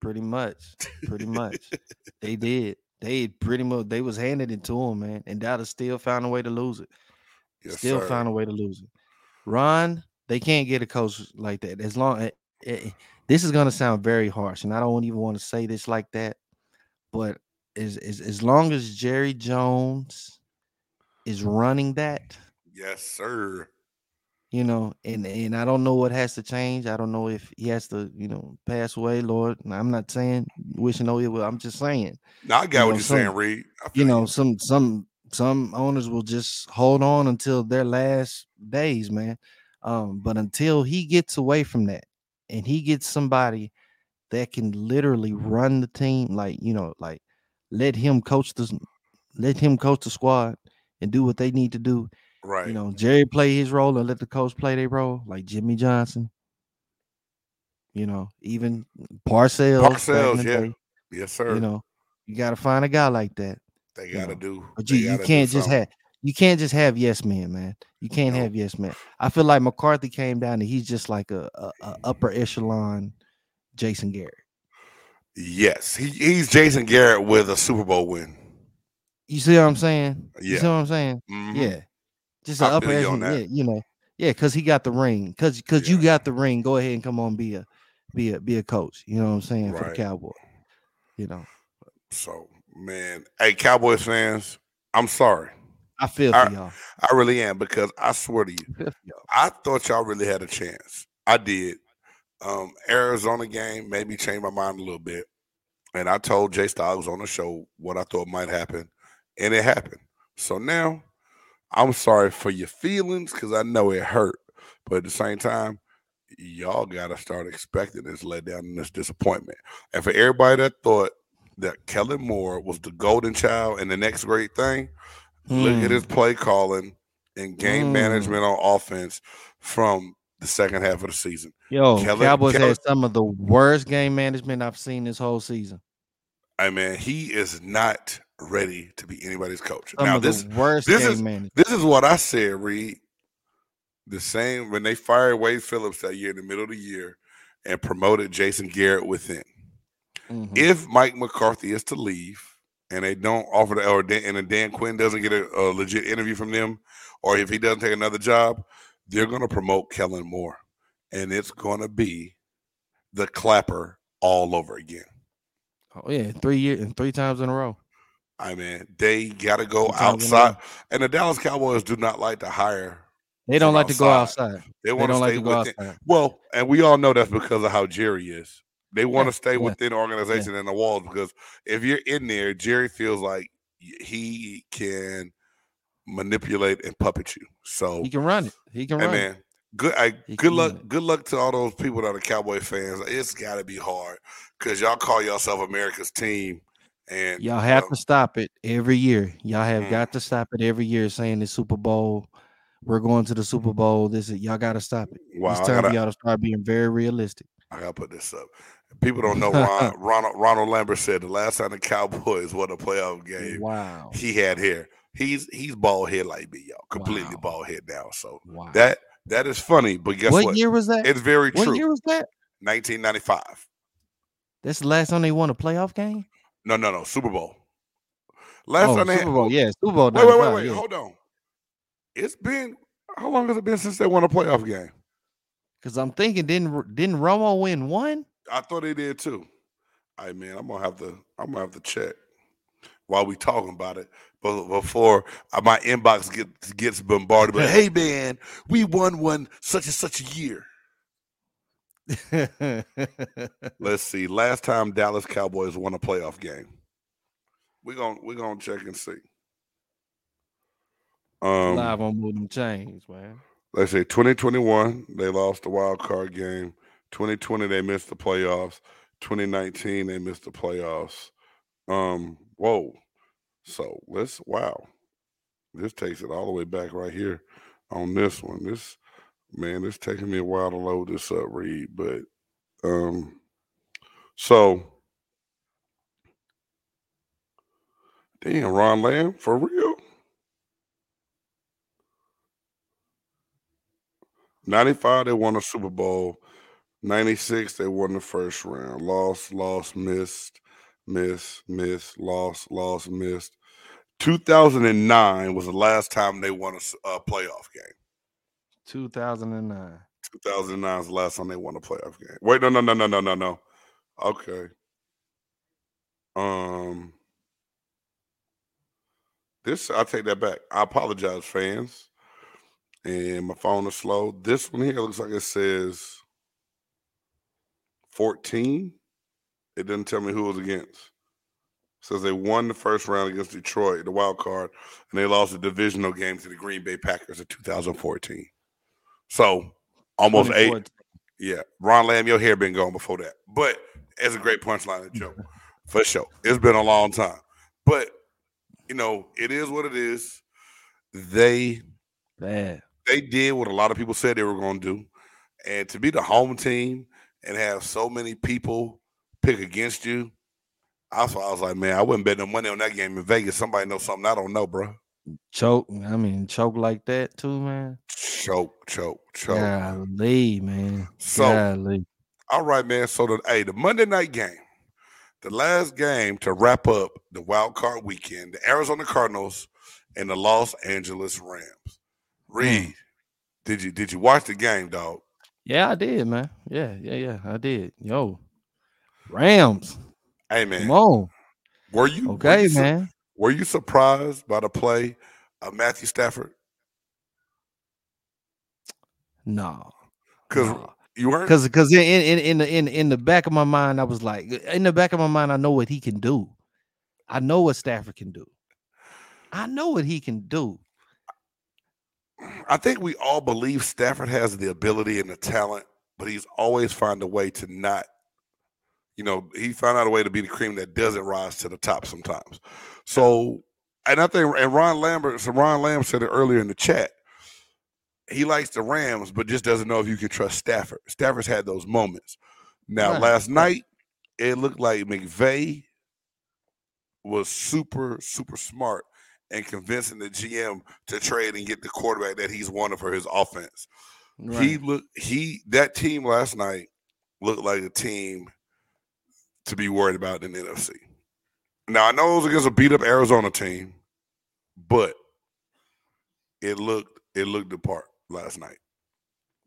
pretty much pretty much they did they pretty much they was handed it to him man and Dallas still found a way to lose it Yes, still sir. found a way to lose it. Ron, they can't get a coach like that. As long eh, eh, this is gonna sound very harsh, and I don't even want to say this like that, but as, as as long as Jerry Jones is running that, Yes, sir. You know, and and I don't know what has to change. I don't know if he has to, you know, pass away, Lord. I'm not saying wishing no ill will. I'm just saying, I got You what know, you're some- saying, Reed. You know, some some some owners will just hold on until their last days, man. Um, but until he gets away from that and he gets somebody that can literally run the team, like you know, like let him coach the let him coach the squad and do what they need to do. Right. You know, Jerry play his role and let the coach play their role, like Jimmy Johnson. You know, even Parcells, Parcells, yeah. day, yes, sir. you know, You got to find a guy like that. They You got to know, do. But you, you can't just have you can't just have yes men, man. You can't No. have yes men. I feel like McCarthy came down and he's just like a, a, a upper echelon Jason Garrett. Yes, he, he's Jason Garrett with a Super Bowl win. You see what I'm saying? You Yeah. see what I'm saying? Mhm. Yeah. Just an upper feel you on echelon. that. Yeah, you know. Yeah, because he got the ring. Cause cause you got the ring. Go ahead and come on, be a be a be a coach. You know what I'm saying? For the cowboy. You know. So, man, hey, Cowboys fans, I'm sorry. I feel for I- y'all. I really am because I swear to you, I feel for y'all. I thought y'all really had a chance. I did. Um, Arizona game made me change my mind a little bit. And I told Jay Styles on the show what I thought might happen, and it happened. So now I'm sorry for your feelings because I know it hurt. But at the same time, y'all got to start expecting this letdown and this disappointment. And for everybody that thought that Kellen Moore was the golden child and the next great thing, look at Mm. his play calling and game Mm. management on offense from the second half of the season. Yo, Kellen- Cowboys Kellen- had some of the worst game management I've seen this whole season. I mean, he is not ready to be anybody's coach. Some now this worst this is- this is what I said, Reed. The same when they fired Wade Phillips that year in the middle of the year and promoted Jason Garrett within. Mhm. If Mike McCarthy is to leave and they don't offer the or Dan, and Dan Quinn doesn't get a, a legit interview from them, or if he doesn't take another job, they're going to promote Kellen Moore, and it's going to be the clapper all over again. Oh yeah, three years and three times in a row. I mean, they got to go Three times in a row. outside, and the Dallas Cowboys do not like to hire. They don't like to go outside. outside. They want to stay like within. outside. Well, and we all know that's because of how Jerry is. They want Yeah, to stay yeah. within the organization and the walls because if you're in there, Jerry feels like he can manipulate and puppet you. So, He can run it. He can hey run it. man, good. I, good luck. Good luck to all those people that are Cowboy fans. It's got to be hard because y'all call yourself America's team, and Y'all have uh, to stop it every year. Y'all have Mm. got to stop it every year saying the Super Bowl. We're going to the Super Bowl. This is y'all gotta stop it. wow, it's time gotta, y'all to start being very realistic. I gotta put this up. People don't know Ron, Ronald Ronald Lambert said the last time the Cowboys won a playoff game, Wow. he had hair. He's he's bald head like me, y'all. Completely Wow. bald head now. So Wow. that that is funny, but guess what, what? year was that? It's very what true. year was that? 1995. That's the last time they won a playoff game? No, no, no. Super Bowl. Last oh, time they Super had, Bowl. Yeah, Super Bowl. Wait, wait, wait, wait. yeah. Hold on. It's been how long has it been since they won a playoff game? Because I'm thinking, didn't didn't Romo win one? I thought they did too. I man, I'm gonna have to. I'm gonna have to check while we talking about it. But before uh, my inbox gets gets bombarded, but hey man, we won one such and such a year. Let's see. Last time Dallas Cowboys won a playoff game. We're gonna we're gonna check and see. Um Live on Them Chains, man. let's say 2021, they lost the wild card game. 2020, they missed the playoffs. 2019, they missed the playoffs. Um, whoa. So let's wow. This takes it all the way back right here on this one. This man, it's taking me a while to load this up, Reed. But um so damn Ron Lamb for real. 95, they won a Super Bowl. 96, they won the first round. Lost, lost, missed, missed, missed, lost, lost, missed. 2009 was the last time they won a, a playoff game. 2009. 2009 is the last time they won a playoff game. Wait, no, no, no, no, no, no, no. Okay. Um, this I take that back. I apologize, fans. And my phone is slow. This one here looks like it says 14. It doesn't tell me who was against. Says they won the first round against Detroit, the wild card, and they lost the divisional game to the Green Bay Packers in 2014. So almost eight. Yeah, Ron Lamb, your hair been gone before that, but it's a great punchline joke for sure. It's been a long time, but you know it is what it is. They Bad. they did what a lot of people said they were going to do, and to be the home team and have so many people pick against you, I was, I was like, man, I wouldn't bet no money on that game in Vegas. Somebody knows something I don't know, bro. Choke. I mean, choke like that too, man. Choke, choke, choke. Golly, man. So, Golly. all right, man. So the hey, the Monday night game, the last game to wrap up the wild card weekend, the Arizona Cardinals and the Los Angeles Rams. Mm. Reed, did you did you watch the game, dog? Yeah, I did, man. Yeah, yeah, yeah. I did. Yo, Rams. Hey, man. Come on. were you were Okay, you, man. Were you surprised by the play of Matthew Stafford? No. Because no. you weren't. Cause, cause in, in in the in in the back of my mind, I was like, in the back of my mind, I know what he can do. I know what Stafford can do. I know what he can do. I think we all believe Stafford has the ability and the talent, but he's always found a way to not. You know, he found out a way to be the cream that doesn't rise to the top sometimes. So, and I think, and Ron Lambert, so Ron Lamb said it earlier in the chat. He likes the Rams, but just doesn't know if you can trust Stafford. Stafford's had those moments. Now, Right, last night, it looked like McVay was super, super smart and convincing the GM to trade and get the quarterback that he's wanted for his offense. He looked he that team last night looked like a team to be worried about in the NFC. Now I know it was against a beat up Arizona team, but it looked it looked the part last night.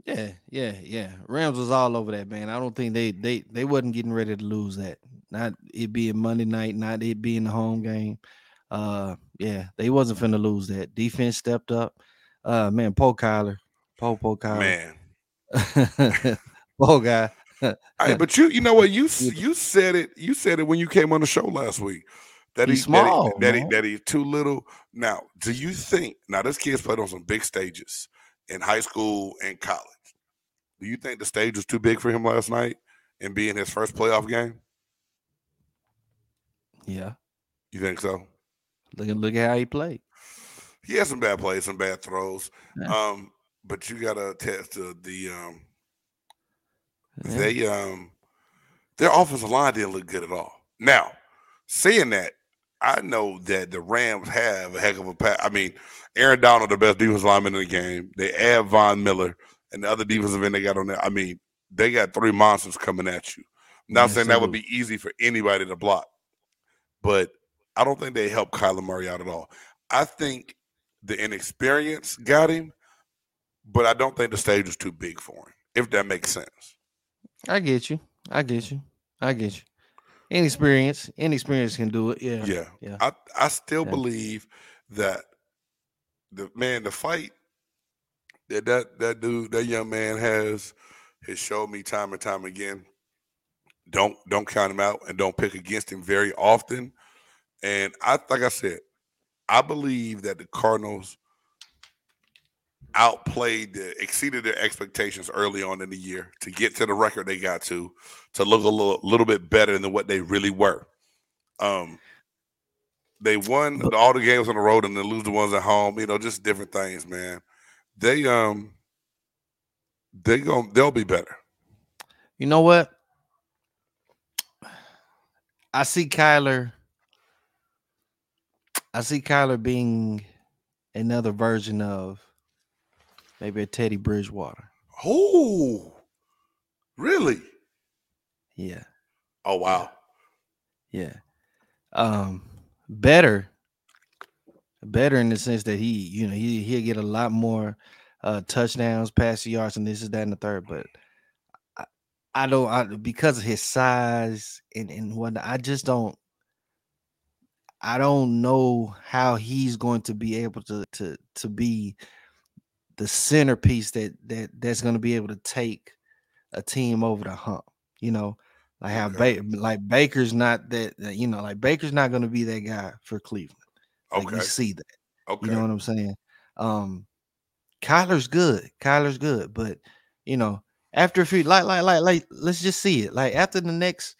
Yeah, yeah, yeah. Rams was all over that, man. I don't think they they they wasn't getting ready to lose that. Not it being Monday night, not it being the home game. Uh yeah, they wasn't finna lose that. Defense stepped up. Uh man, Poe Kyler. Poe Poe Kyler. Man, Poe guy. But you you know what you you said it you said it when you came on the show last week that He's he that he- small, that, he, that he's too little. Now, do you think now this kid's played on some big stages in high school and college? Do you think the stage was too big for him last night and being his first playoff game? Yeah. You think so? Look at look at how he played. He had some bad plays, some bad throws. Yeah. Um, but you gotta attest to the um Yeah. they um their offensive line didn't look good at all. Now, saying that, I know that the Rams have a heck of a pass. I mean, Aaron Donald, the best defensive lineman in the game. They add Von Miller and the other defensive end they got on there. I mean, they got three monsters coming at you. I'm Not saying that would be easy for anybody to block, but I don't think they help Kyler Murray out at all. I think the inexperience got him, but I don't think the stage was too big for him, if that makes sense. I get you. I get you. I get you. Inexperience. Inexperience can do it. Yeah. Yeah. Yeah. I, I still Yeah. believe that the man, the fight that that that dude, that young man has has showed me time and time again. Don't don't count him out and don't pick against him very often. And I like I said, I believe that the Cardinals outplayed exceeded their expectations early on in the year to get to the record they got to to look a little little bit better than what they really were. Um they won all the games on the road and then lose the ones at home, you know, just different things, man. They um they going they'll be better. You know what? I see Kyler. I see Kyler being another version of maybe a Teddy Bridgewater. Oh, really? Yeah. Oh wow. Yeah. Um better better in the sense that he, you know, he he'll get a lot more uh touchdowns, passing yards, and this is that and the third. But I, I don't I, because of his size and, and whatnot, I just don't I don't know how he's going to be able to to to be the centerpiece that that that's going to be able to take a team over the hump. You know, like how Okay. ba- like Baker's not that, that, you know like Baker's not going to be that guy for Cleveland. Like, Okay. you see that. Okay. You know what I'm saying? Um Kyler's good. Kyler's good, but you know, after a few like like like like let's just see it. Like after the next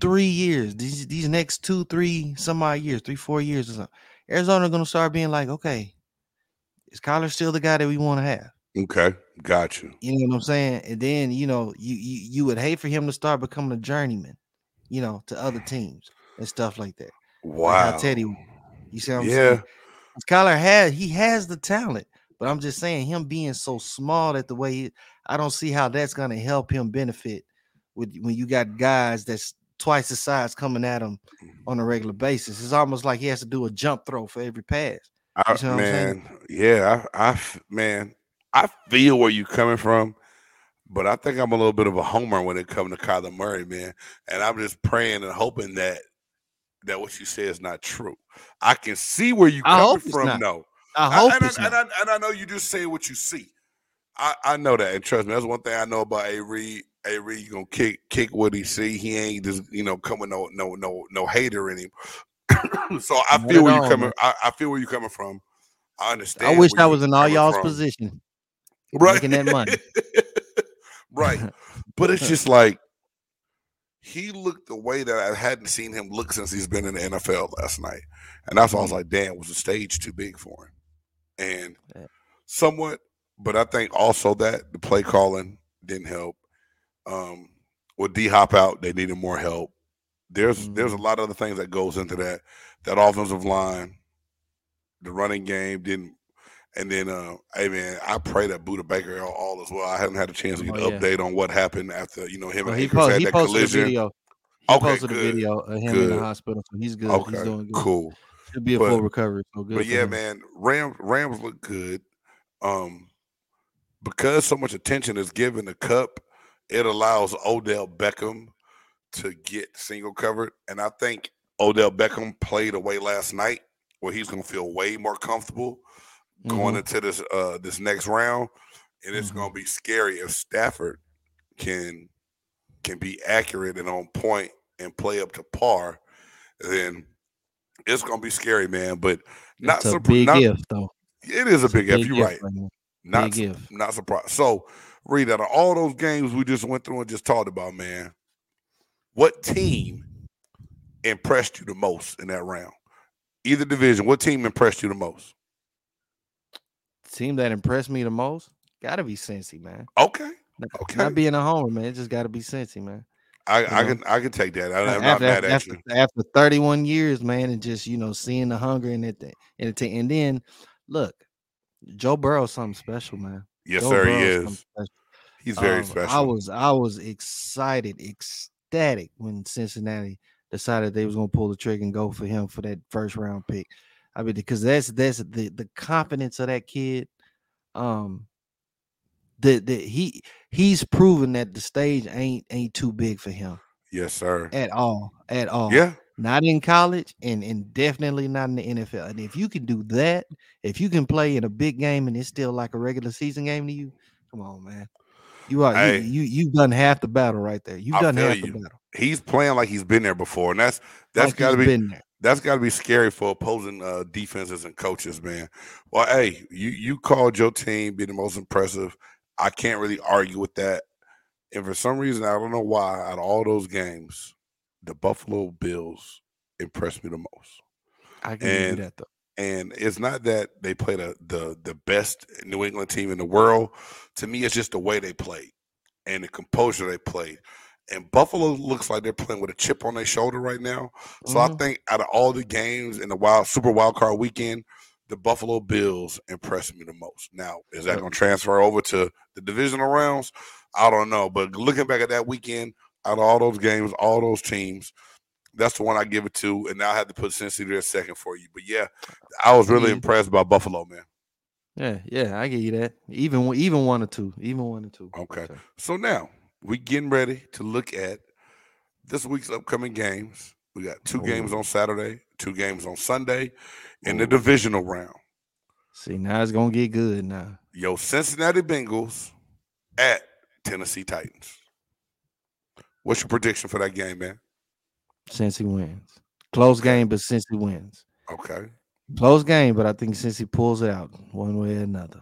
three years, these these next two, three, some odd years, three, four years or something, Arizona gonna start being like, okay, is Kyler still the guy that we want to have? okay. Got you. You know what I'm saying? And then you know, you you you would hate for him to start becoming a journeyman. you know, to other teams and stuff like that. Wow. Like Teddy, you see what I'm yeah. saying? Kyler has he has the talent, but I'm just saying him being so small at the way he, I don't see how that's gonna help him benefit with when you got guys that's twice the size coming at him on a regular basis. It's almost like he has to do a jump throw for every pass. I, You see what I'm saying? man, yeah, I, I man, I feel where you coming from, but I think I'm a little bit of a homer when it comes to Kyler Murray, man. And I'm just praying and hoping that that what you say is not true. I can see where you I coming from, no. I I- hope and, it's I, not. and, I, and I know you just say what you see. I, I know that, and trust me, that's one thing I know about A. Reed. A. Reed, you gonna kick kick what he see. He ain't just you know coming no no no no hater in him. so I Not feel where you coming. I, I feel where you coming from. I understand. I wish I was in all y'all's from. position. right? making that money. right, but it's just like he looked the way that I hadn't seen him look since he's been in the NFL last night, and that's why I was like, "Damn, was the stage too big for him?" And Yeah. somewhat, but I think also that the play calling didn't help. Um, with D Hop out, they needed more help. There's there's a Mhm. lot of other things that goes into that. That offensive line, the running game didn't. And then, uh, hey man, I pray that Budda Baker all, all as well. I haven't had a chance to get Oh, an yeah. update on what happened after you know him Well, and he, po- had he that posted a collision. video. He Okay, posted a good, video of him in the hospital, so he's good. Okay, he's doing good. cool. Should be a But- full recovery. So good. But yeah, him. man, Rams Rams look good. Um, because so much attention is given to Kupp, it allows Odell Beckham to get single covered, and I think Odell Beckham played away last night, where he's going to feel way more comfortable going Mhm. into this uh this next round, and it's Mhm. going to be scary if Stafford can can be accurate and on point and play up to par. Then it's going to be scary, man. But not It's a surprised. big Not, gift, though. it is a It's big F. You're right. right. Not su- not surprised. So, Reed, out of all those games we just went through and just talked about, man, what team impressed you the most in that round? Either division, what team impressed you the most? Team that impressed me the most got to be Cincy, man. Okay, Okay. not being a homer, man. It just got to be Cincy, man. I, I can I can take that. I, am not mad after, at after, you. after 31 years, man, and just you know seeing the hunger and it and it and then look, Joe Burrow's something special, man. Yes, Joe sir. He Burrow's something is. He's very Um, special. I was I was excited, ecstatic when Cincinnati decided they was gonna pull the trigger and go for him for that first round pick. I mean, because that's that's the the confidence of that kid. Um, that that he he's proven that the stage ain't ain't too big for him yes, sir. at all, at all. Yeah, Not in college and and definitely not in the NFL. And if you can do that, if you can play in a big game and it's still like a regular season game to you, come on, man. You are Hey. you, you you've done half the battle right there. You've I done half you. the battle. he's playing like he's been there before, and that's that's Like got to be that's got to be scary for opposing uh, defenses and coaches, man. Well, hey, you you called your team be the most impressive. I can't really argue with that. And for some reason, I don't know why, out of all those games, the Buffalo Bills impressed me the most. I can give and- that though. And it's not that they played a, the the best New England team in the world. To me, it's just the way they played and the composure they played. And Buffalo looks like they're playing with a chip on their shoulder right now. So I Mhm. think out of all the games in the wild Super Wild Card weekend, the Buffalo Bills impressed me the most. Now, is that going to transfer over to the divisional rounds? I don't know. But looking back at that weekend, out of all those games, all those teams, that's the one I give it to. And now I had to put Cincy there second for you. But yeah, I was really impressed by Buffalo, man. Yeah, yeah, I give you that. Even even one or two. Even one or two. Okay. So, So now we're getting ready to look at this week's upcoming games. We got two oh, games on Saturday, two games on Sunday in the oh. divisional round. See, now it's gonna get good now. Yo, Cincinnati Bengals at Tennessee Titans. What's your prediction for that game, man? Cincy wins. Close game, but Cincy wins. Okay. Close game, but I think Cincy pulls it out one way or another,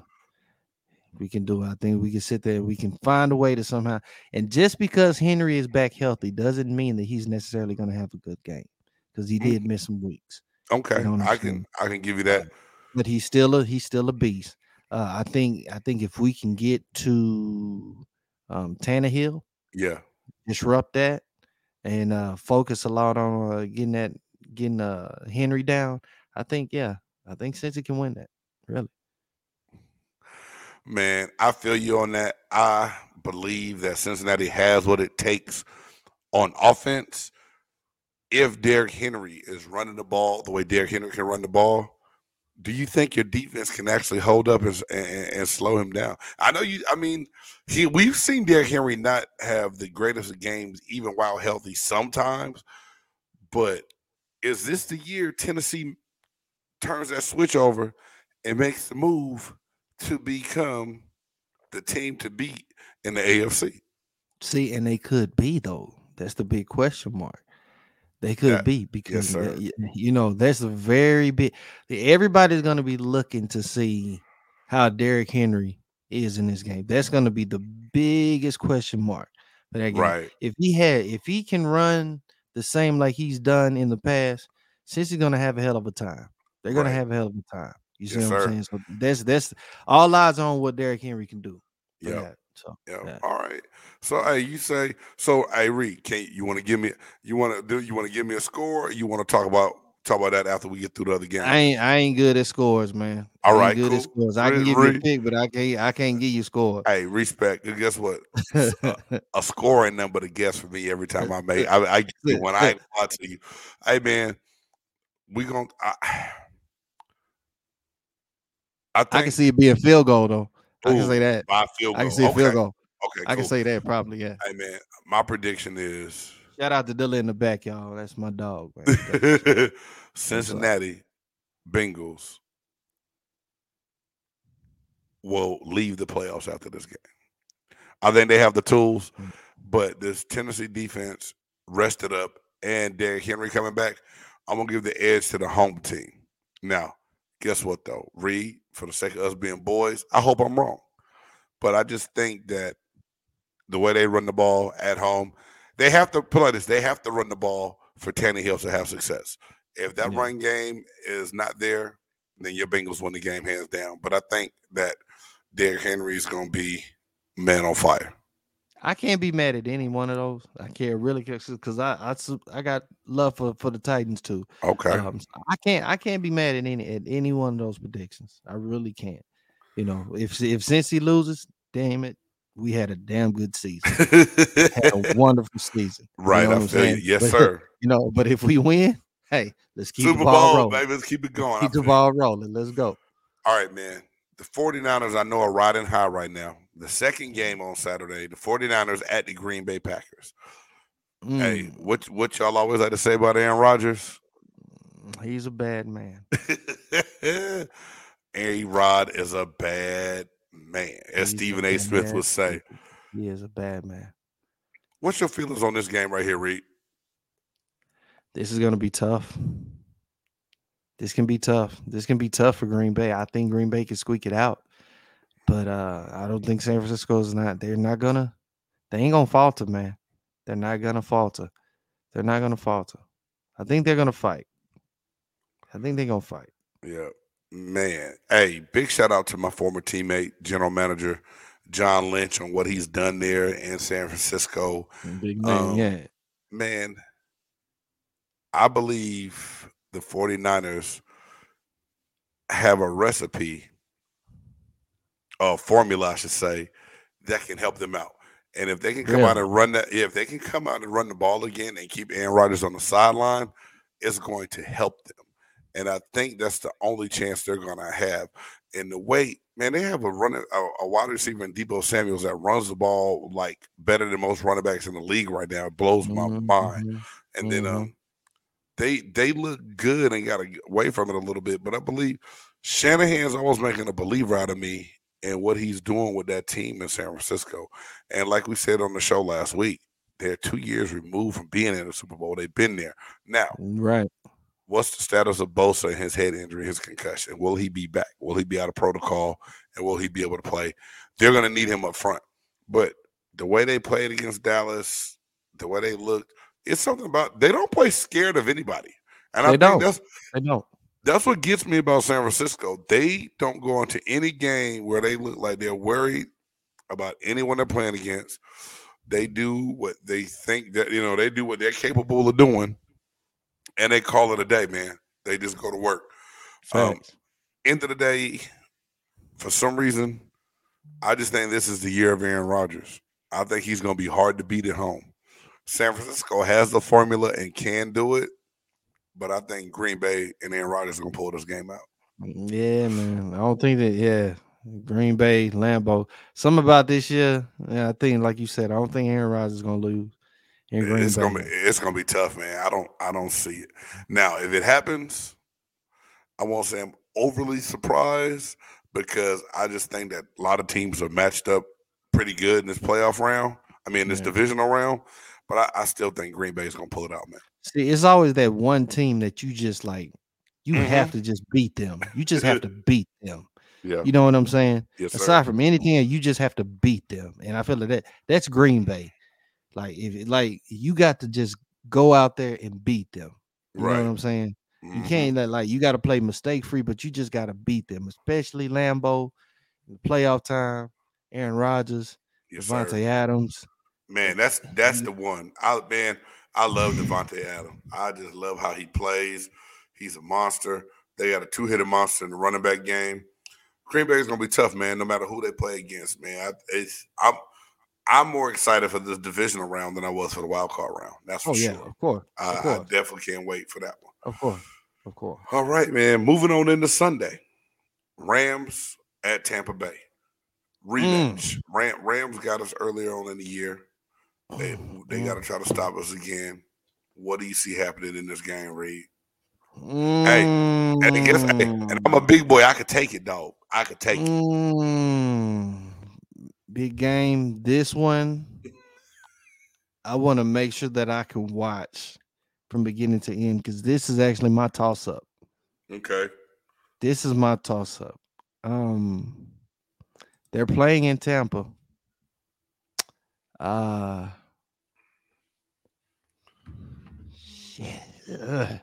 we can do it. I think we can sit there. We can find a way to somehow. And just because Henry is back healthy doesn't mean that he's necessarily going to have a good game because he did miss some weeks. Okay. I can. I can give you that. But he's still a he's still a beast. Uh, I think I think if we can get to um, Tannehill, Yeah. disrupt that, and uh, focus a lot on uh, getting that getting uh, Henry down, I think yeah, I think Cincy can win that. Really, man, I feel you on that. I believe that Cincinnati has what it takes on offense. If Derrick Henry is running the ball the way Derrick Henry can run the ball, do you think your defense can actually hold up and, and, and, slow him down? I know you. I mean, he we've seen Derrick Henry not have the greatest of games even while healthy sometimes, but is this the year Tennessee turns that switch over and makes the move to become the team to beat in the AFC? See, and they could be though. That's the big question mark. They could yeah. be because eh, yes, you know that's a very big. Everybody's going to be looking to see how Derrick Henry is in this game. That's going to be the biggest question mark for that game. Right. If he had, if he can run the same like he's done in the past, Cincy's going to have a hell of a time. They're going right. to have a hell of a time. You see yes, what I'm saying? So that's that's all eyes on what Derrick Henry can do. Yeah. So yeah. yeah. All right. So hey, you say so. I read, can you want to give me? You want to do? You want to give me a score? you want to talk about talk about that after we get through the other game? I ain't I ain't good at scores, man. All right, good cool. at scores. I can give you a pick, but I can't I can't give you scores. Hey, respect. Guess what? Uh, a, a, scoring number to guess for me every time I make. I, I when I lie to you. Hey man, we gonna. I, I, think, I can see it being field goal though. I can say that. My field goal. I can see okay. field goal. Okay, I can say that probably. Yeah. Hey man, my prediction is. Shout out to Dilla in the back, y'all. That's my dog. Man. Cincinnati Bengals will leave the playoffs after this game. I think they have the tools, mm. but this Tennessee defense rested up and Derrick Henry coming back. I'm gonna give the edge to the home team. Now, guess what though? Reed, for the sake of us being boys, I hope I'm wrong. But I just think that the way they run the ball at home, they have to put like this, they have to run the ball for Tannehill to have success. If that yeah. run game is not there, then your Bengals win the game hands down. But I think that Derrick Henry is going to be man on fire. I can't be mad at any one of those. I can't really because I, I I got love for, for the Titans too. Okay. Um, I can't I can't be mad at any at any one of those predictions. I really can't. You know, if if Cincy loses, damn it, we had a damn good season. had a wonderful season. Right. You know I feel you. Yes, but, sir. You know, but if we win, hey, let's keep Super the ball Bowl, rolling. baby. Let's keep it going. Keep the ball rolling. Let's go. All right, man. The 49ers, I know, are riding high right now. The second game on Saturday, the 49ers at the Green Bay Packers. Mm. Hey, what what y'all always like to say about Aaron Rodgers? He's a bad man. A Rod is a bad man, as He's Stephen A. Smith would say. He is a bad man. What's your feelings on this game right here, Reed? This is going to be tough. This can be tough. This can be tough for Green Bay. I think Green Bay can squeak it out, but uh, I don't think San Francisco is not. They're not gonna. They ain't gonna falter, man. They're not gonna falter. They're not gonna falter. I think they're gonna fight. I think they're gonna fight. Yeah. Man, hey, big shout out to my former teammate, general manager John Lynch, on what he's done there in San Francisco. Big man, um, yeah. Man, I believe the 49ers have a recipe, a formula, I should say, that can help them out. And if they can come yeah. out and run that, if they can come out and run the ball again and keep Aaron Rodgers on the sideline, it's going to help them. And I think that's the only chance they're going to have. And the way, man, they have a running a, a wide receiver in Deebo Samuels that runs the ball like better than most running backs in the league right now. It blows my mm-hmm, mind. Mm-hmm, and then mm-hmm. um, they they look good and got away from it a little bit. But I believe Shanahan's almost making a believer out of me in what he's doing with that team in San Francisco. And like we said on the show last week, they're two years removed from being in the Super Bowl. They've been there. Now, right what's the status of Bosa and his head injury, his concussion? Will he be back? Will he be out of protocol? And will he be able to play? They're going to need him up front. But the way they played against Dallas, the way they looked, it's something about they don't play scared of anybody. And they I don't. think that's they don't. That's what gets me about San Francisco. They don't go into any game where they look like they're worried about anyone they're playing against. they do what they think that you know they do what they're capable of doing, and they call it a day, man. They just go to work. Um, end of the day, for some reason, I just think this is the year of Aaron Rodgers. I think he's going to be hard to beat at home. San Francisco has the formula and can do it, but I think Green Bay and Aaron Rodgers are going to pull this game out. Yeah, man. I don't think that. Yeah, Green Bay, Lambeau. Something about this year. Yeah, I think, like you said, I don't think Aaron Rodgers is going to lose. In Green it's Bay. gonna be it's gonna be tough, man. I don't I don't see it now. If it happens, I won't say I'm overly surprised because I just think that a lot of teams are matched up pretty good in this playoff round. I mean, this yeah. divisional round, but I, I, still think Green Bay is gonna pull it out, man. See, it's always that one team that you just like. You mm-hmm. have to just beat them. You just have to beat them. Yeah. You know what I'm saying? Yes, Aside from anything, you just have to beat them. And I feel like that that's Green Bay. Like if like you got to just go out there and beat them. You right. know what I'm saying? Mm-hmm. You can't let like you got to play mistake free, but you just got to beat them, especially Lambeau, playoff time, Aaron Rodgers, yes, Davante Adams. Man, that's that's the one. I man, I love Davante Adams. I just love how he plays. He's a monster. They got a two-hitter monster in the running back game. Green Bay is gonna be tough, man. No matter who they play against, man. I, I'm I'm more excited for this divisional round than I was for the wild card round. That's for oh, yeah, sure. Of course, I, of course. I definitely can't wait for that one. Of course, of course. All right, man. Moving on into Sunday, Rams at Tampa Bay rematch. Mm. Ram, Rams got us earlier on in the year. They they mm. got to try to stop us again. What do you see happening in this game, Reed? Mm. Hey, and guess, hey, and I'm a big boy. I could take it, dog. I could take it. Mm. Big game. This one, I want to make sure that I can watch from beginning to end because this is actually my toss up. Okay. This is my toss up. Um, they're playing in Tampa. Uh shit. Ugh.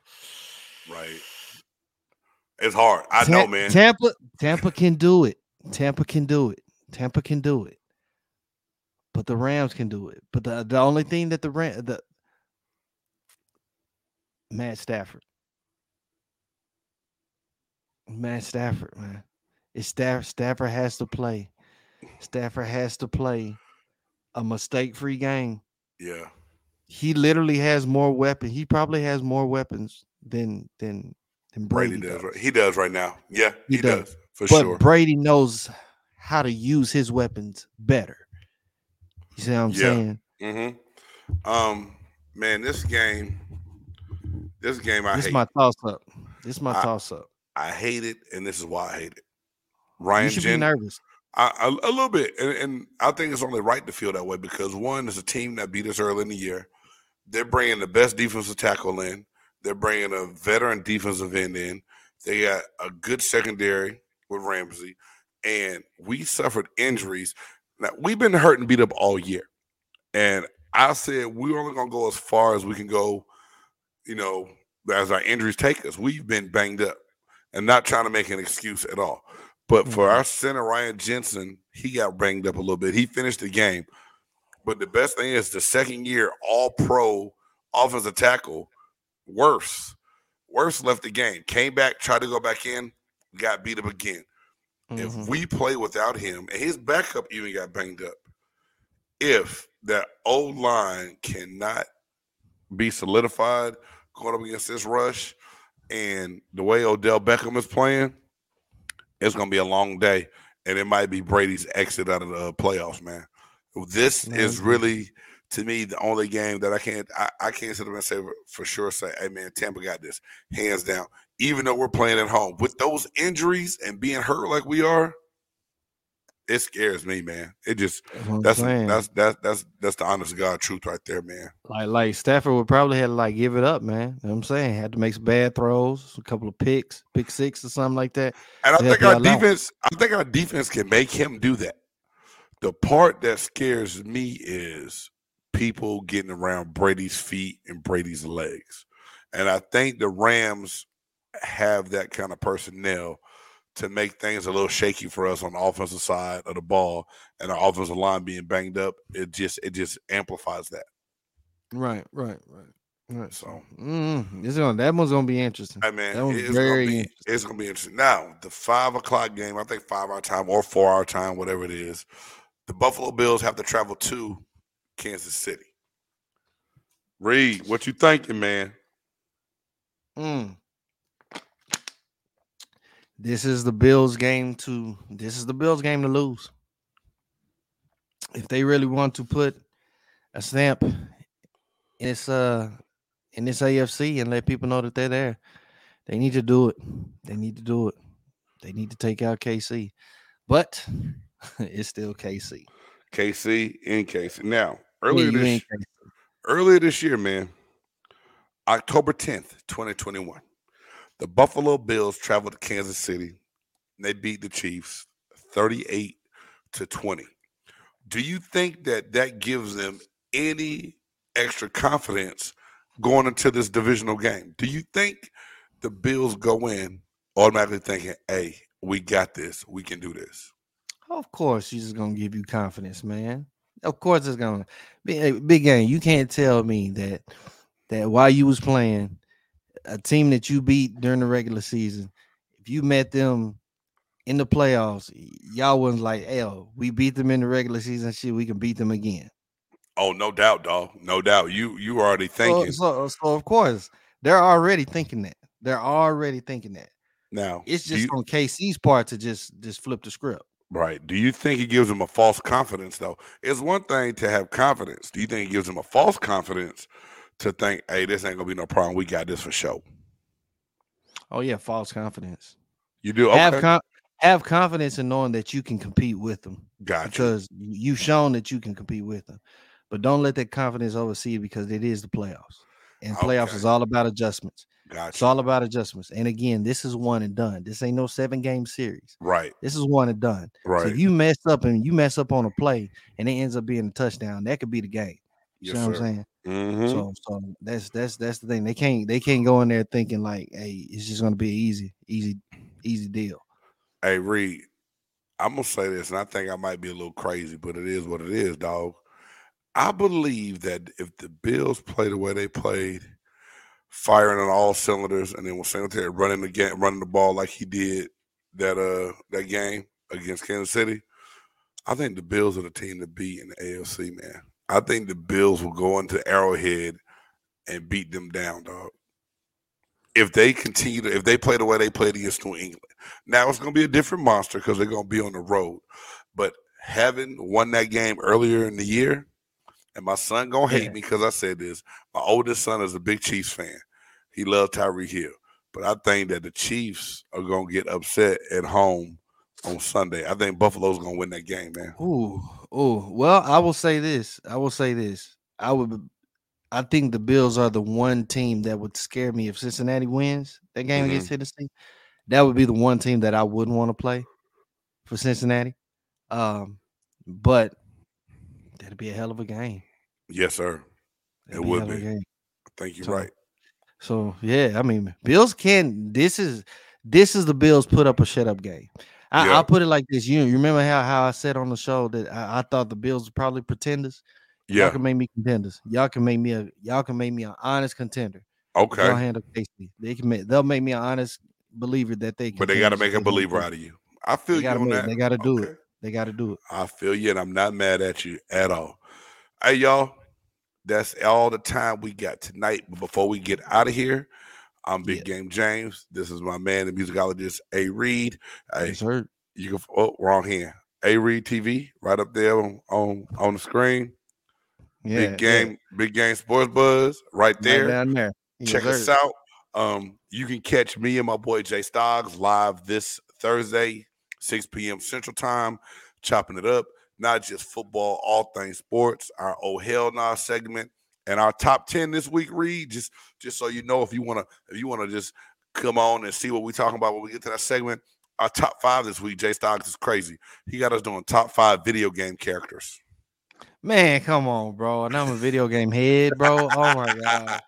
Right. It's hard. I Ta- know, man. Tampa, Tampa can do it. Tampa can do it. Tampa can do it. But the Rams can do it. But the, the only thing that the Ram the Matt Stafford. Matt Stafford, man. It's Stafford, Stafford has to play. Stafford has to play a mistake-free game. Yeah. He literally has more weapons. He probably has more weapons than than than Brady, Brady does. does. He does right now. Yeah, he, he does. does. for but sure. Brady knows how to use his weapons better. You see what I'm yeah. saying? Mm-hmm. Um, man, this game, this game, I this hate. is my toss up. This is my toss up. I hate it, and this is why I hate it. Ryan, you should Jen- be nervous. I, a, a, little bit, and, and, I think it's only right to feel that way because one is a team that beat us early in the year. They're bringing the best defensive tackle in. They're bringing a veteran defensive end in. They got a good secondary with Ramsey, and we suffered injuries. Now we've been hurt and beat up all year, and I said we're only gonna go as far as we can go. You know, as our injuries take us, we've been banged up, and not trying to make an excuse at all. But for mm-hmm. our center, Ryan Jensen, he got banged up a little bit. He finished the game. But the best thing is the second year all pro offensive tackle, Wirfs. Wirfs left the game. Came back, tried to go back in, got beat up again. Mm-hmm. If we play without him, and his backup even got banged up, if that old line cannot be solidified going up against this rush, and the way Odell Beckham is playing – it's gonna be a long day, and it might be Brady's exit out of the playoffs, man. This mm-hmm. is really to me the only game that I can't I, I can't sit up and say for sure say, hey man, Tampa got this hands down. Even though we're playing at home with those injuries and being hurt like we are, it scares me, man. It just that's that's that's that's that's the honest God truth right there, man. Like like Stafford would probably have to like give it up, man. You know what I'm saying had to make some bad throws, a couple of picks, pick six or something like that. And I think our defense, I think our defense can make him do that. The part that scares me is people getting around Brady's feet and Brady's legs. And I think the Rams have that kind of personnel to make things a little shaky for us on the offensive side of the ball and our offensive line being banged up, it just it just amplifies that. Right, right, right. Right. So Mm, it's gonna that one's gonna be interesting. Hey man, That it's very gonna be interesting. it's gonna be interesting. Now, the five o'clock game, I think five hour time or four hour time, whatever it is, the Buffalo Bills have to travel to Kansas City. Reed, what you thinking, man? Mm. This is the Bills game to this is the Bills game to lose. If they really want to put a stamp in this uh in this AFC and let people know that they're there, they need to do it. They need to do it. They need to take out KC. But it's still KC. KC in KC. Now, earlier you this earlier this year, man, October 10th, 2021, the Buffalo Bills traveled to Kansas City. And they beat the Chiefs 38 to 20. Do you think that that gives them any extra confidence going into this divisional game? Do you think the Bills go in automatically thinking, hey, we got this, we can do this? Of course, she's just gonna give you confidence, man. Of course, it's gonna be a big game. You can't tell me that that while you was playing a team that you beat during the regular season, if you met them in the playoffs, y'all wasn't like, "Hell, we beat them in the regular season. Shit, we can beat them again." Oh, no doubt, dog. No doubt. You you already thinking so, so of course, they're already thinking that. They're already thinking that. now. It's just you- on KC's part to just just flip the script. Right. Do you think it gives them a false confidence, though? It's one thing to have confidence. Do you think it gives them a false confidence to think, hey, this ain't gonna be no problem. We got this for sure. Oh yeah, false confidence. You do okay. have con- have confidence in knowing that you can compete with them gotcha. because you- you've shown that you can compete with them. But don't let that confidence oversee it because it is the playoffs. And playoffs Okay. is all about adjustments. It's all about adjustments. And again, this is one and done. This ain't no seven game series. Right. This is one and done. So Right. if you mess up and you mess up on a play and it ends up being a touchdown, that could be the game. You yes, know what I'm saying? Mhm. So so that's that's that's the thing. They can't they can't go in there thinking like, hey, it's just gonna be an easy, easy, easy deal. Hey, Reed, I'm gonna say this, and I think I might be a little crazy, but it is what it is, dog. I believe that if the Bills play the way they played, firing on all cylinders, and then when Singletary running the game, running the ball like he did that uh that game against Kansas City, I think the Bills are the team to beat in the AFC, man. I think the Bills will go into Arrowhead and beat them down, dog. If they continue to, if they play the way they played against New England. Now it's going to be a different monster because they're going to be on the road. But having won that game earlier in the year, and my son gonna hate Yeah. me because I said this. My oldest son is a big Chiefs fan. He loves Tyreek Hill, but I think that the Chiefs are gonna get upset at home on Sunday. I think Buffalo's gonna win that game, man. Ooh, ooh. Well, I will say this. I will say this. I would. I think the Bills are the one team that would scare me if Cincinnati wins that game Mhm. against Tennessee. That would be the one team that I wouldn't want to play for Cincinnati. Um, but that'd be a hell of a game. Yes, sir. That'd It would hell of a be. I think you're So, right. So yeah, I mean, Bills can. This is this is the Bills put up a shut up game. I, Yeah. I'll put it like this. You, you remember how how I said on the show that I, I thought the Bills were probably pretenders. Y'all can make me contenders. Y'all can make me a y'all can make me an honest contender. Okay. Y'all handle KC. They can make they'll make me an honest believer that they. Can but they got to make a believer out of you. I feel They you on make- that. they gotta do it. They got to do it. I feel you, and I'm not mad at you at all. Hey, y'all, that's all the time we got tonight. But before we get out of here, I'm Big Game James. This is my man, the musicologist A Reed. Hey, Yes, sir. you can oh wrong hand. A Reed TV right up there on on, on the screen. Yeah, big game, big game sports buzz right there. Right down there. Yes, Check us out. Um, you can catch me and my boy Jay Stoggs live this Thursday, 6 p.m. Central Time, chopping it up. Not just football, all things sports. Our oh hell nah segment and our top 10 this week, Reed Just just so you know, if you wanna if you wanna just come on and see what we talking about when we get to that segment. Our top five this week, Jay Stoggs is crazy. He got us doing top five video game characters. Man, come on, bro. And I'm a video game head, bro. Oh my god.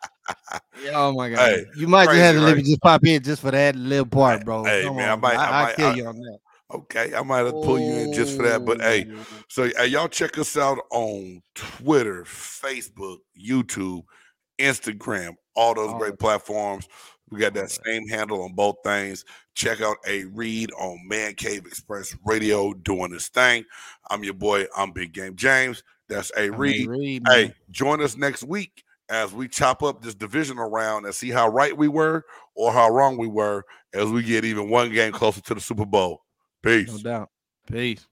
oh my god! Hey, you might just have to let me right? just pop in just for that little part, bro. hey, Come man, I might-. I I, might- kill I- you on that. Okay, I might have to pull you in just for that. But hey, Oh. so hey, y'all check us out on Twitter, Facebook, YouTube, Instagram, all those All great platforms. We got that same handle on both things. Check out A Reed on Man Cave Express Radio doing this thing. I'm your boy. I'm Big Game James. That's A Reed. A Reed, Hey, join us next week as we chop up this division around and see how right we were or how wrong we were as we get even one game closer to the Super Bowl. Peace. no doubt. Peace.